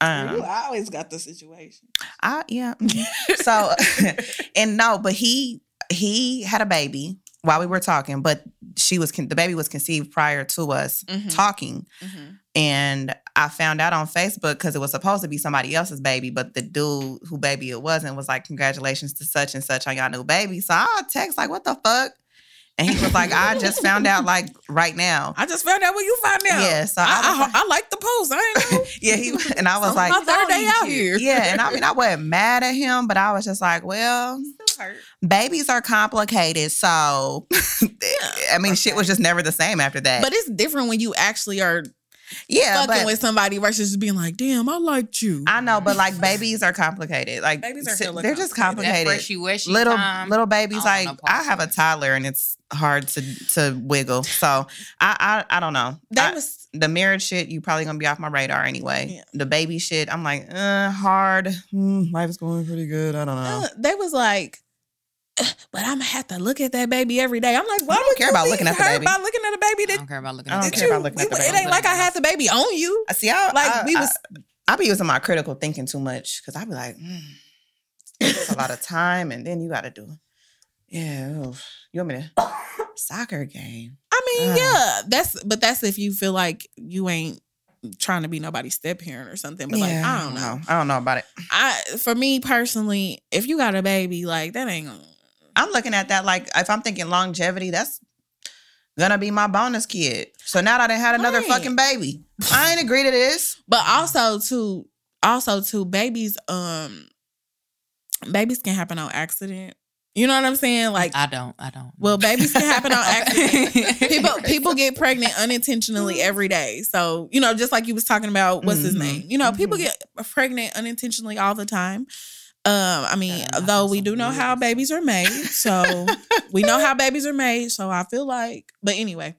um I always got the situation. I, yeah so and no but he he had a baby while we were talking but she was con- the baby was conceived prior to us Mhm. talking and I found out on Facebook because it was supposed to be somebody else's baby, but the dude who baby it wasn't was like, "Congratulations to such and such on y'all new baby." So I text like, "What the fuck?" And he was like, "I just found out like right now." I just found out when you found out. Yeah, so I, I I, was I, like the post. I ain't know. Yeah, he and I was It's like, my third day out here. yeah, and I mean, I wasn't mad at him, but I was just like, well, babies are complicated, so I mean, shit was just never the same after that. But it's different when you actually are yeah, fucking but with somebody versus just being like, "Damn, I liked you." I know, but like babies are complicated. Like Babies are they're just complicated. Little time. little babies, I like I have a toddler and it's hard to to wiggle. So I I, I don't know. that I- was the marriage shit, you probably gonna be off my radar anyway. Yeah. The baby shit, I'm like, uh, hard. Hmm, life's going pretty good. I don't know. uh, they was like. "Uh, But I'm gonna have to look at that baby every day. I'm like, why I don't would care you about be looking at the baby. By looking at a baby I that, don't care about looking I at don't the care you, about looking at we- the it ain't like I had the baby on you. I see. I, Like I, we was I be using my critical thinking too much because I be like, mm, it's a lot of time, and then you got to do. Yeah, oof. you want me to soccer game? I mean, Uh. yeah, that's but that's if you feel like you ain't trying to be nobody's step parent or something. But like, I don't know. I don't know about it. I for me personally, if you got a baby, like that ain't gonna. I'm looking at that like if I'm thinking longevity, that's gonna be my bonus kid. So now that I done had another Right. fucking baby, I ain't agree to this. But also to also to babies, um, babies can happen on accident. You know what I'm saying? Like, I don't. I don't. well, babies can happen on accident. people People people get pregnant unintentionally every day. So, you know, just like you was talking about what's his Mhm. name? You know, people Mhm. get pregnant unintentionally all the time. Um, I mean, though we do know how babies are made. So we know how babies are made. So I feel like, but anyway,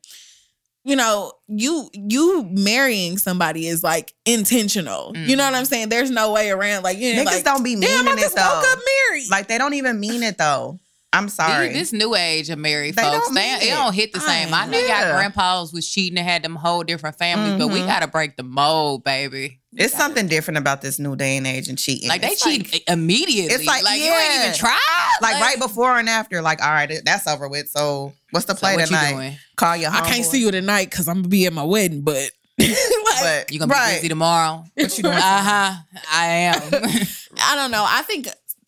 you know, you you marrying somebody is like intentional. You know what I'm saying? There's no way around. Like, you know, Niggas like, don't be damn, I meaning it just woke up married. Like they don't even mean it though. I'm sorry. This, new age of married They folks, don't they, it it. don't hit the same. I ain't know y'all grandpas was cheating and had them whole different families, but we Mhm. gotta break the mold, baby. It's something different about this new day and age and cheating. Like they It's cheat immediately. it's like, you ain't even tried. like right before and after. Like all right, that's over with. So what's the So play what tonight? you doing? Call your. I can't homeboy. see you tonight because I'm gonna be at my wedding, but like, But You gonna be right. busy tomorrow? What you doing? Uh huh. I am. I don't know. I think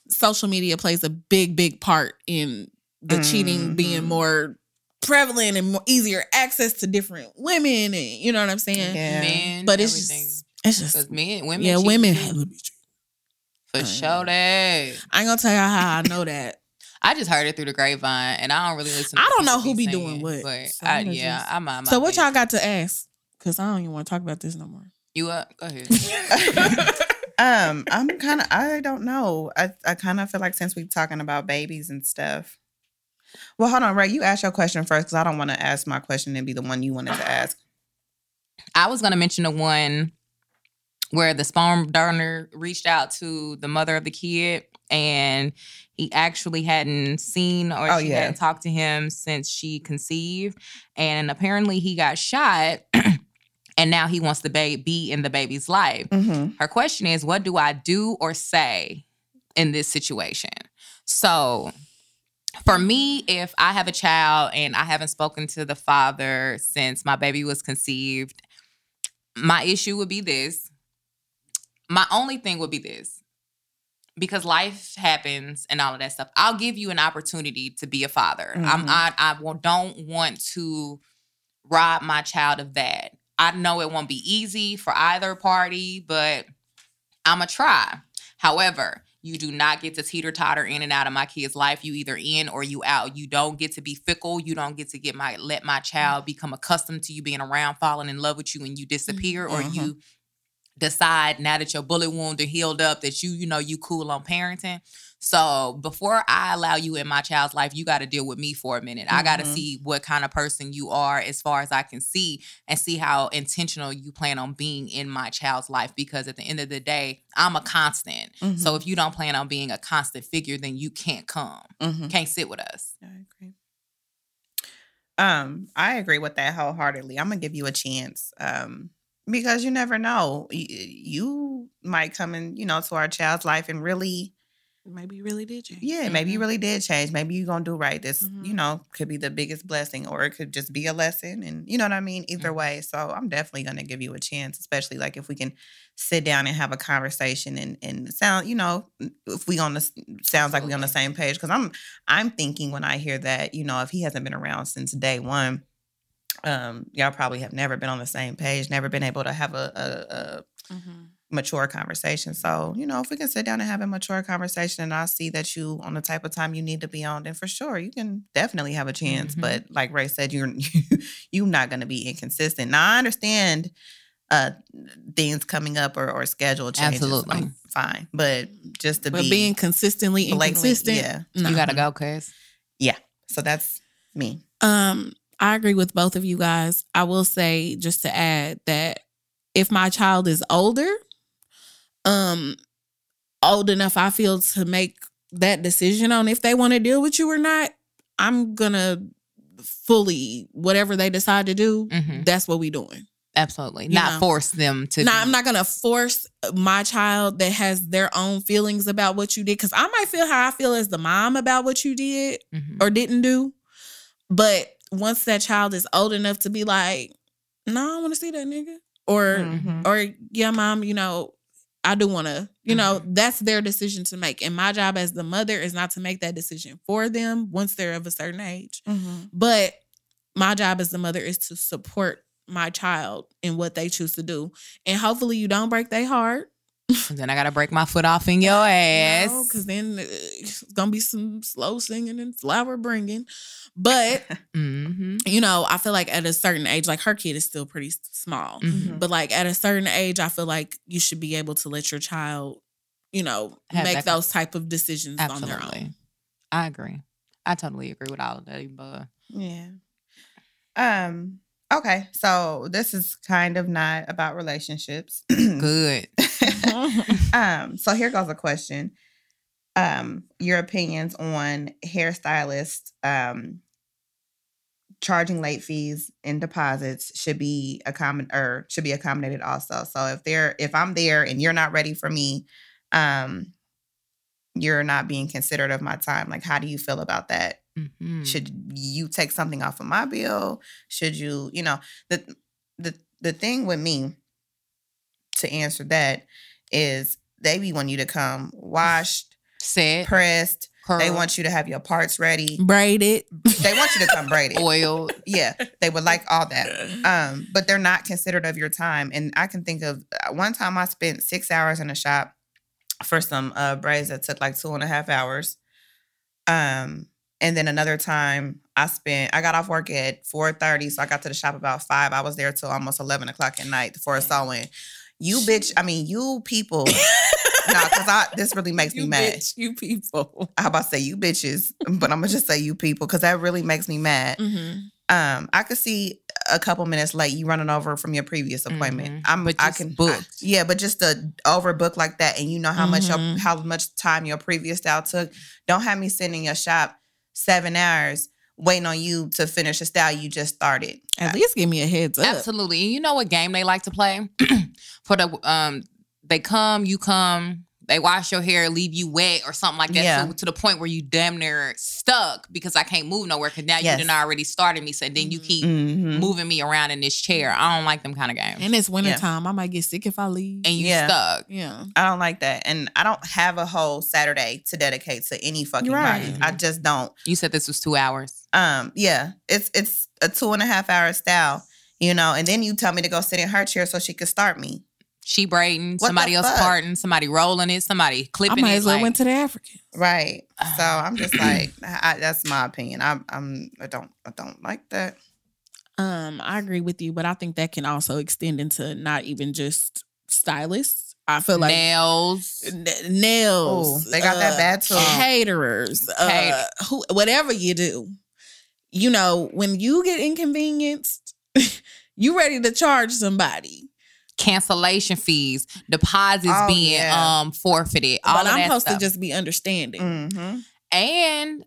social media plays a big, big part in the cheating being more prevalent and more easier access to different women, and you know what I'm saying. Yeah. Men, But it's everything. just, it's just, Because men, women, yeah, cheat women too. have to be cheating. for I sure. That I ain't gonna tell y'all how I know that. I just heard it through the grapevine, and I don't really listen. I don't know who be saying, doing what, but so I, I'ma yeah, just- I'm on my So what y'all got to ask? Because I don't even want to talk about this no more. You up? Go ahead. um, I'm kind of. I don't know. I I kind of feel like since we're talking about babies and stuff. Well, hold on, Ray. You ask your question first because I don't want to ask my question and be the one you wanted to ask. I was gonna mention the one where the sperm donor reached out to the mother of the kid and he actually hadn't seen or Oh, she yeah. hadn't talked to him since she conceived. And apparently he got shot and now he wants to ba- be in the baby's life. Mm-hmm. Her question is, what do I do or say in this situation? So, for me, if I have a child and I haven't spoken to the father since my baby was conceived, my issue would be this. My only thing would be this. Because life happens and all of that stuff. I'll give you an opportunity to be a father. I'm Mhm. I I don't want to rob my child of that. I know it won't be easy for either party, but I'm going to try. However, you do not get to teeter totter in and out of my kid's life. You either in or you out. You don't get to be fickle. You don't get to get my let my child become accustomed to you being around, falling in love with you, and you disappear, or Mhm. you decide now that your bullet wound are healed up that you you know you cool on parenting. So before I allow you in my child's life, you got to deal with me for a minute. I got to see what kind of person you are as far as I can see and see how intentional you plan on being in my child's life because at the end of the day, I'm a constant. Mm-hmm. So if you don't plan on being a constant figure, then you can't come. Mm-hmm. Can't sit with us. I agree. Um, I agree with that wholeheartedly. I'm gonna give you a chance. Um, because you never know. You might come in, you know, to our child's life and really, Maybe you really did change. yeah, maybe you Mhm. really did change. Maybe you're gonna do right. This, you Mhm. know, could be the biggest blessing, or it could just be a lesson. And you know what I mean? Either Mhm. way. So I'm definitely gonna give you a chance, especially like if we can sit down and have a conversation and and sound, you know, if we on the sounds like we on the same page. Cause I'm I'm thinking when I hear that, you know, if he hasn't been around since day one, um, y'all probably have never been on the same page, never been able to have a, a, a Mhm. mature conversation. So, you know, if we can sit down and have a mature conversation and I see that you on the type of time you need to be on, then for sure you can definitely have a chance. Mhm. But like Ray said, you're you're not gonna be inconsistent. Now I understand uh things coming up or, or schedule changes. Absolutely. I'm fine. But just to But be being consistently inconsistent. yeah. no. You gotta go, cuz. Yeah. So that's me. Um, I agree with both of you guys. I will say just to add that if my child is older, um, old enough, I feel to make that decision on if they want to deal with you or not, I'm gonna fully whatever they decide to do. Mhm. That's what we doing. Absolutely. You not know. force them to. Be- I'm not gonna force my child that has their own feelings about what you did because I might feel how I feel as the mom about what you did Mhm. or didn't do. But once that child is old enough to be like, no, I want to see that nigga. Or Mhm. or yeah, mom, you know, I do want to, you know, Mm-hmm. that's their decision to make. And my job as the mother is not to make that decision for them once they're of a certain age. Mhm. But my job as the mother is to support my child in what they choose to do. And hopefully you don't break their heart. And then I gotta break my foot off in your ass. Because then uh, it's gonna be some slow singing and flower bringing. But hmm you know, I feel like at a certain age, like her kid is still pretty s- small, Mhm. but like at a certain age, I feel like you should be able to let your child, you know, Have make that- those type of decisions on their own. I agree. I totally agree with all of that, but Yeah. Um, okay. So this is kind of not about relationships. good. um, so here goes a question. Um, your opinions on hairstylists um charging late fees and deposits should be accommod or should be accommodated also. So if they're if I'm there and you're not ready for me, um you're not being considerate of my time. Like how do you feel about that? Mhm. should you take something off of my bill should you you know the the the thing with me to answer that is they be want you to come washed Set, pressed they want you to have your parts ready Braided. they want you to come braided oil. yeah they would like all that um but they're not considered of your time and i can think of uh, one time i spent six hours in a shop for some uh braids that took like two and a half hours Um, and then another time I spent I got off work at 4:30, so I got to the shop about five. I was there till almost 11 o'clock at night for a sew-in. You bitch, I mean you people. no, because I this really makes you me mad. bitch, you people. I about say you bitches, but I'm gonna just say you people because that really makes me mad. Mm-hmm. Um, I could see a couple minutes late you running over from your previous appointment. Mhm. I'm, But I can booked. yeah, but just to overbook like that, and you know how much your, how much time your previous style took. Don't have me sitting in your shop seven hours waiting on you to finish a style you just started. At least give me a heads up. Absolutely. And you know what game they like to play? For the um they come, you come, they wash your hair, leave you wet or something like that. Yeah. To, to the point where you damn near stuck because I can't move nowhere because now Yes. you done already started me. So then you keep Mhm. moving me around in this chair. I don't like them kind of games. and it's wintertime. I might get sick if I leave. And you Yeah. stuck. yeah. I don't like that, and I don't have a whole Saturday to dedicate to any fucking Right. body. I just don't. You said this was two hours. Um, yeah, it's it's a two and a half hour style, you know, and then you tell me to go sit in her chair so she could start me. She braiding, What somebody else fuck? parting, somebody rolling it, somebody clipping I clipping might it. as well like- went to the African. Right. So I'm just like, I, that's my opinion. I'm, I'm, I don't, I don't like that. Um, I agree with you, but I think that can also extend into not even just stylists. I feel like nails. n- nails. Ooh, they got that bad too. Caterers, uh, Cater- who, whatever you do, you know, when you get inconvenienced, you ready to charge somebody. cancellation fees, deposits Oh, being yeah. um forfeited. All but of I'm that supposed stuff. to just be understanding. Mm-hmm. and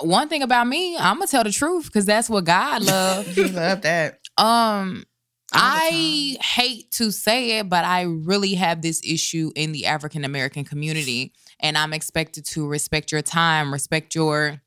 one thing about me, I'm gonna tell the truth because that's what God loves. You love that. um, I hate to say it, but I really have this issue in the African American community, and I'm expected to respect your time, respect your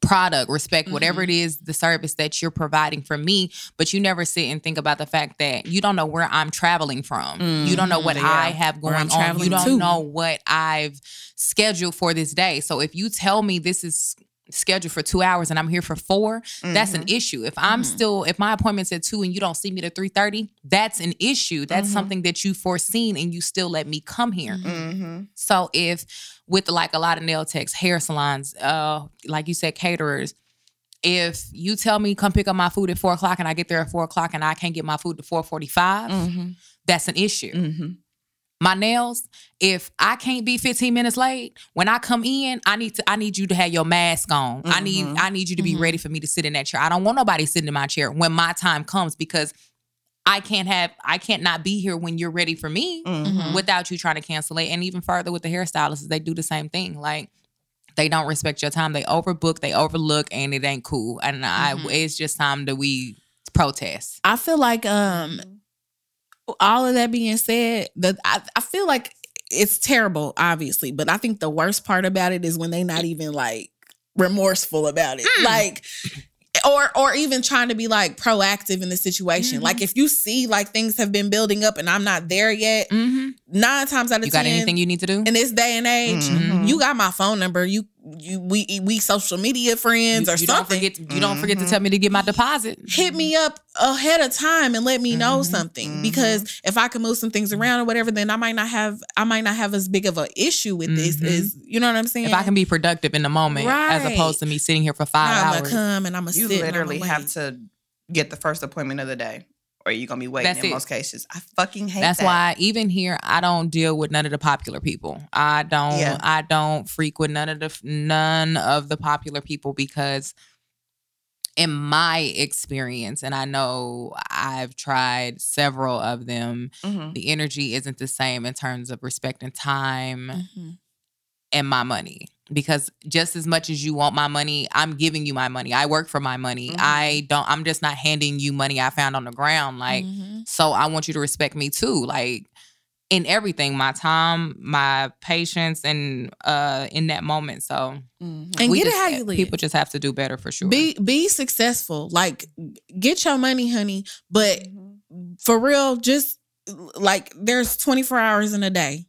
product, respect whatever Mm-hmm. it is, the service that you're providing for me. But you never sit and think about the fact that you don't know where I'm traveling from. You don't know what Mhm, yeah. I have going on. You don't to. know what I've scheduled for this day. So if you tell me this is scheduled for two hours and I'm here for 4 that's an Mhm. issue. If I'm Mhm. still, if my appointment's at two and you don't see me to three thirty, that's an issue. That's Mhm. something that you foreseen and you still let me come here. Mm-hmm. So if with like a lot of nail techs, hair salons, uh, like you said, caterers, if you tell me come pick up my food at four o'clock and I get there at four o'clock and I can't get my food to four forty five, Mm-hmm. that's an issue. Mm-hmm. My nails, if I can't be 15 minutes late, when I come in, I need to I need you to have your mask on. I need Mhm. I need you to be Mhm. ready for me to sit in that chair. I don't want nobody sitting in my chair when my time comes because I can't have I can't not be here when you're ready for me Mm-hmm. without you trying to cancel it. And even further with the hairstylists, they do the same thing. Like they don't respect your time. They overbook, they overlook, and it ain't cool. And I Mhm. it's just time that we protest. I feel like um all of that being said, the I, I feel like it's terrible, obviously, but I think the worst part about it is when they not even like remorseful about it. Mm. Like or or even trying to be like proactive in the situation. Mhm. Like if you see like things have been building up and I'm not there yet, Mm-hmm. nine times out of You got ten anything you need to do? in this day and age, Mhm. you got my phone number. You you we we social media friends you, or you don't something. forget. To, you don't forget to Mhm. tell me to get my deposit. hit me up ahead of time and let me know Mhm, something mhm. because if I can move some things around or whatever, then I might not have I might not have as big of an issue with this. Is you know what I'm saying? If I can be productive in the moment, right. as opposed to me sitting here for 5 I'm gonna hours. come and I'm gonna You sit. and I'ma literally have to get the first appointment of the day, or you're gonna be waiting That's in it. most cases. I fucking hate That's that. why even here I don't deal with none of the popular people. I don't Yeah. I don't freak with none of the none of the popular people because in my experience and I know I've tried several of them, Mhm. the energy isn't the same in terms of respecting time Mhm. and my money because just as much as you want my money i'm giving you my money i work for my money Mhm. i don't i'm just not handing you money i found on the ground like Mhm. so i want you to respect me too like in everything my time my patience and uh in that moment so Mhm. And we get it how you live. people just have to do better for sure Be be successful. Like get your money, honey. But Mhm. for real, just like there's 24 hours in a day.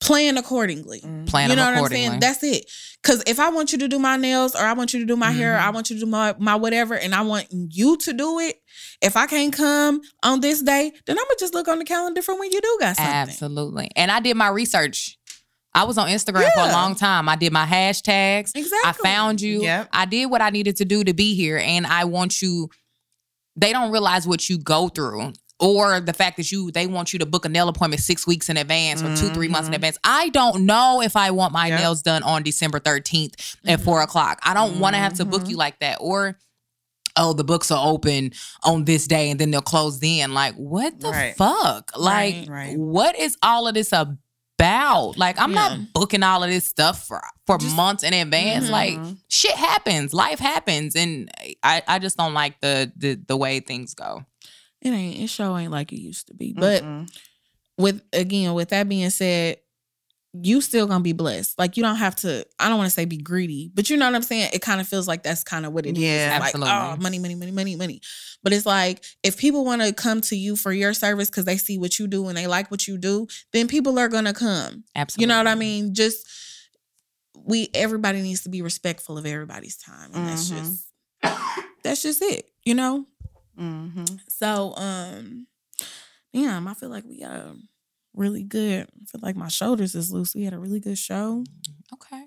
Plan accordingly. Mhm. plan you know them what I'm accordingly saying? That's it. Because if I want you to do my nails or I want you to do my hair, Mhm. I want you to do my, my whatever, and I want you to do it. If I can't come on this day, then I'm gonna just look on the calendar for when you do got something. absolutely and i did my research I was on Instagram for a long time. I did my hashtags. Exactly. I found you. Yep. I did what I needed to do to be here. And I want you, they don't realize what you go through. Or the fact that you they want you to book a nail appointment six weeks in advance or two, three months in Mhm. advance. I don't know if I want my Yep. nails done on December 13th at mm-hmm. four o'clock. I don't want to have to book you mm-hmm. like that. Or oh, the books are open on this day and then they'll close then. Like, what the Right. fuck? Like, Right. Right. what is all of this about? Like, I'm Yeah. not booking all of this stuff for for Just- months in advance. Like, mm-hmm. shit happens, life happens, and I I just don't like the the the way things go. It ain't. It show ain't like it used to be. But Mm-mm. with again, with that being said, you still gonna be blessed. Like you don't have to. I don't want to say be greedy, but you know what I'm saying. It kind of feels like that's kind of what it is. Yeah. It's Absolutely. Like oh, money, money, money, money, money. But it's like if people want to come to you for your service because they see what you do and they like what you do, then people are gonna come. Absolutely, You know what I mean? Just we everybody needs to be respectful of everybody's time, and that's Mhm. just that's just it. You know. Mhm. So, um, damn, I feel like we got a really good. I feel like my shoulders is loose. We had a really good show. Okay,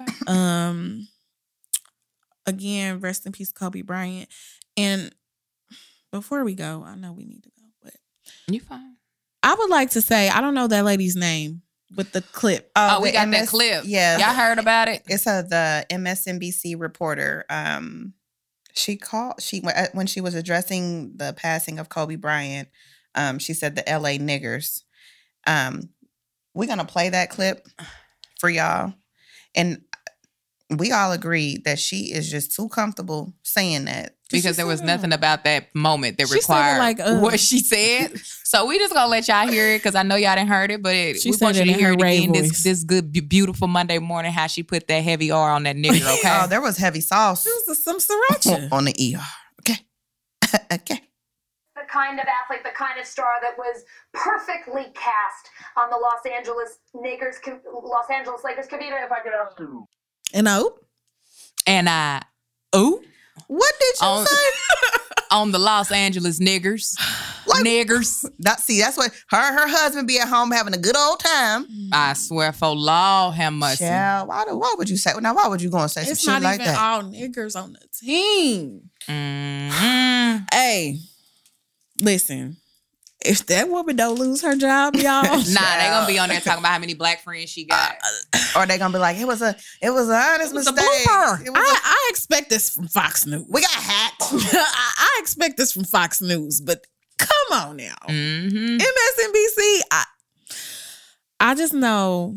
okay. Um, again, rest in peace, Kobe Bryant. And before we go, I know we need to go, but You fine? I would like to say I don't know that lady's name with the clip. Oh, we the got that clip. Yeah, Y'all heard about it? it's a the MSNBC reporter. Um, she called she when she was addressing the passing of Kobe Bryant. Um, she said the L.A. niggers. Um, we're gonna play that clip for y'all, and we all agreed that she is just too comfortable saying that. Did she because there say was that? nothing about that moment that She required like, uh, what she said. so we just gonna let y'all hear it because I know y'all didn't heard it, but it, She we said want you it to hear it Ray again. This voice. this good, beautiful Monday morning, how she put that heavy R on that nigga. Okay, Oh, there was heavy sauce This was some sriracha. on the ER. Okay, okay. the kind of athlete, the kind of star that was perfectly cast on the Los Angeles Lakers, Los Angeles Lakers. Kavita, if I could ask you. and oh, and I, ooh, What did you On- say? on the Los Angeles niggers, Like- niggers. That, see, that's what her her husband be at home having a good old time. I swear for law, have mercy. Yeah, why, do- why would you say? Now, why would you go and say it's some not shit like even that? all niggers on the team. Mhm. Hey, listen. If that woman don't lose her job, y'all, Nah, they gonna be on there talking about how many black friends she got. or they gonna be like, it was a it was an honest It was a mistake. blooper. It was I, I expect this from Fox News. we got hacked. I, I expect this from Fox News, but come on now, hmm MSNBC. I, I just know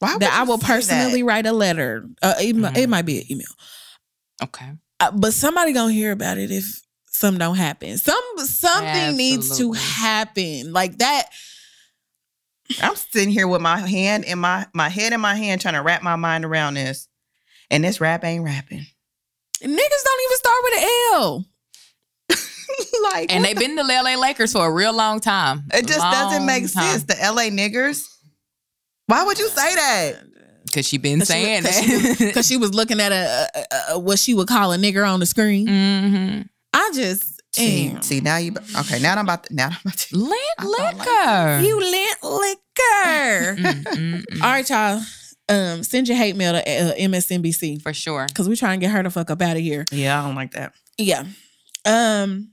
that I will personally that? write a letter. Uh, it, mi- it might be an email, Okay. uh, but somebody gonna hear about it if something don't happen. Some something needs to happen like that. I'm sitting here with my hand in my my head in my hand trying to wrap my mind around this, and this rap ain't rapping. Niggas don't even start with an L. like, And they've been to the LA Lakers for a real long time. it just doesn't make time. sense. The LA niggers. Why would you say that? Cause she been saying that. Cause she, was, that. 'cause she was looking at a, a, a what she would call a nigger on the screen. hmm I just See, see now you okay. Now I'm about to now I'm about to. Lint don't like liquor. you lit liquor. Mm, mm, mm. All right, y'all. Um, send your hate mail to uh, MSNBC For sure. because we're trying to get her the fuck up out of here. Yeah, I don't like that. Yeah. Um.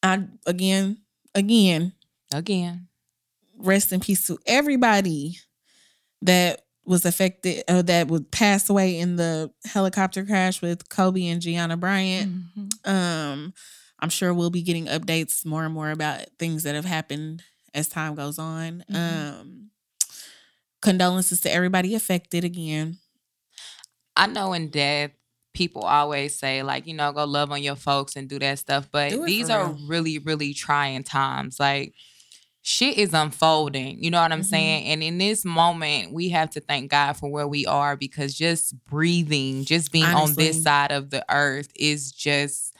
I again, again, Again. rest in peace to everybody that was affected uh, that would pass away in the helicopter crash with Kobe and Gianna Bryant. Mm-hmm. Um, I'm sure we'll be getting updates more and more about things that have happened as time goes on. Mhm. Um, condolences to everybody affected again. I know in death, people always say, like, you know, go love on your folks and do that stuff. But Do these are real. really, really trying times. Like, shit is unfolding. You know what I'm Mhm. saying? And in this moment, we have to thank God for where we are because just breathing, just being on this side of the earth is just.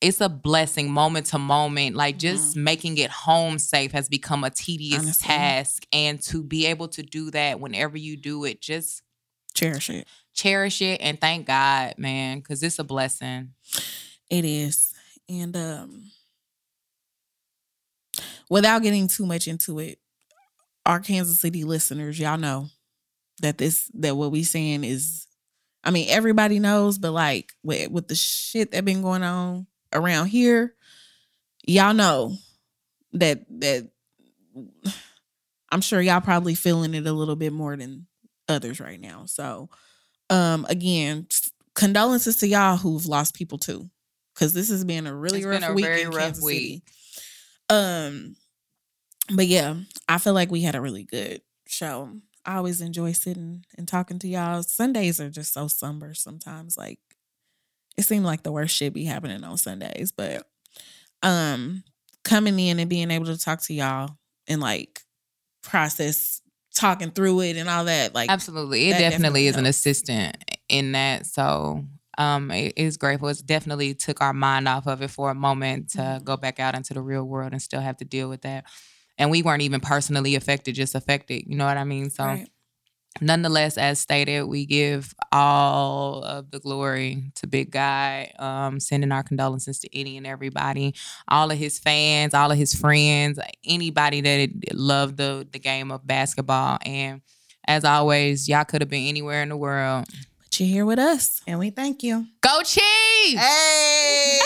It's a blessing moment to moment. Like just making it home safe has become a tedious Mm-hmm. Honestly. task. And to be able to do that whenever you do it, just Cherish it. cherish it and thank God, man, because it's a blessing. It is. And um without getting too much into it, our Kansas City listeners, y'all know that this that what we saying is I mean, everybody knows, but like with, with the shit that been going on around here, y'all know that that I'm sure y'all probably feeling it a little bit more than others right now. So, um, again, condolences to y'all who've lost people too, because this has been a really It's rough been a week very in rough Kansas City. Um, but yeah, I feel like we had a really good show. I always enjoy sitting and talking to y'all. Sundays are just so somber sometimes. Like it seemed like the worst shit be happening on Sundays, but um coming in and being able to talk to y'all and like process talking through it and all that like Absolutely. It definitely, definitely is an assistant in that. So um it is grateful. It's definitely took our mind off of it for a moment to Mhm. go back out into the real world and still have to deal with that. And we weren't even personally affected, just affected. You know what I mean? So right. nonetheless, as stated, we give all of the glory to Big Guy, um, sending our condolences to any and everybody, all of his fans, all of his friends, anybody that loved the the game of basketball. And as always, y'all could have been anywhere in the world. But you're here with us. And we thank you. Go Chiefs! Hey!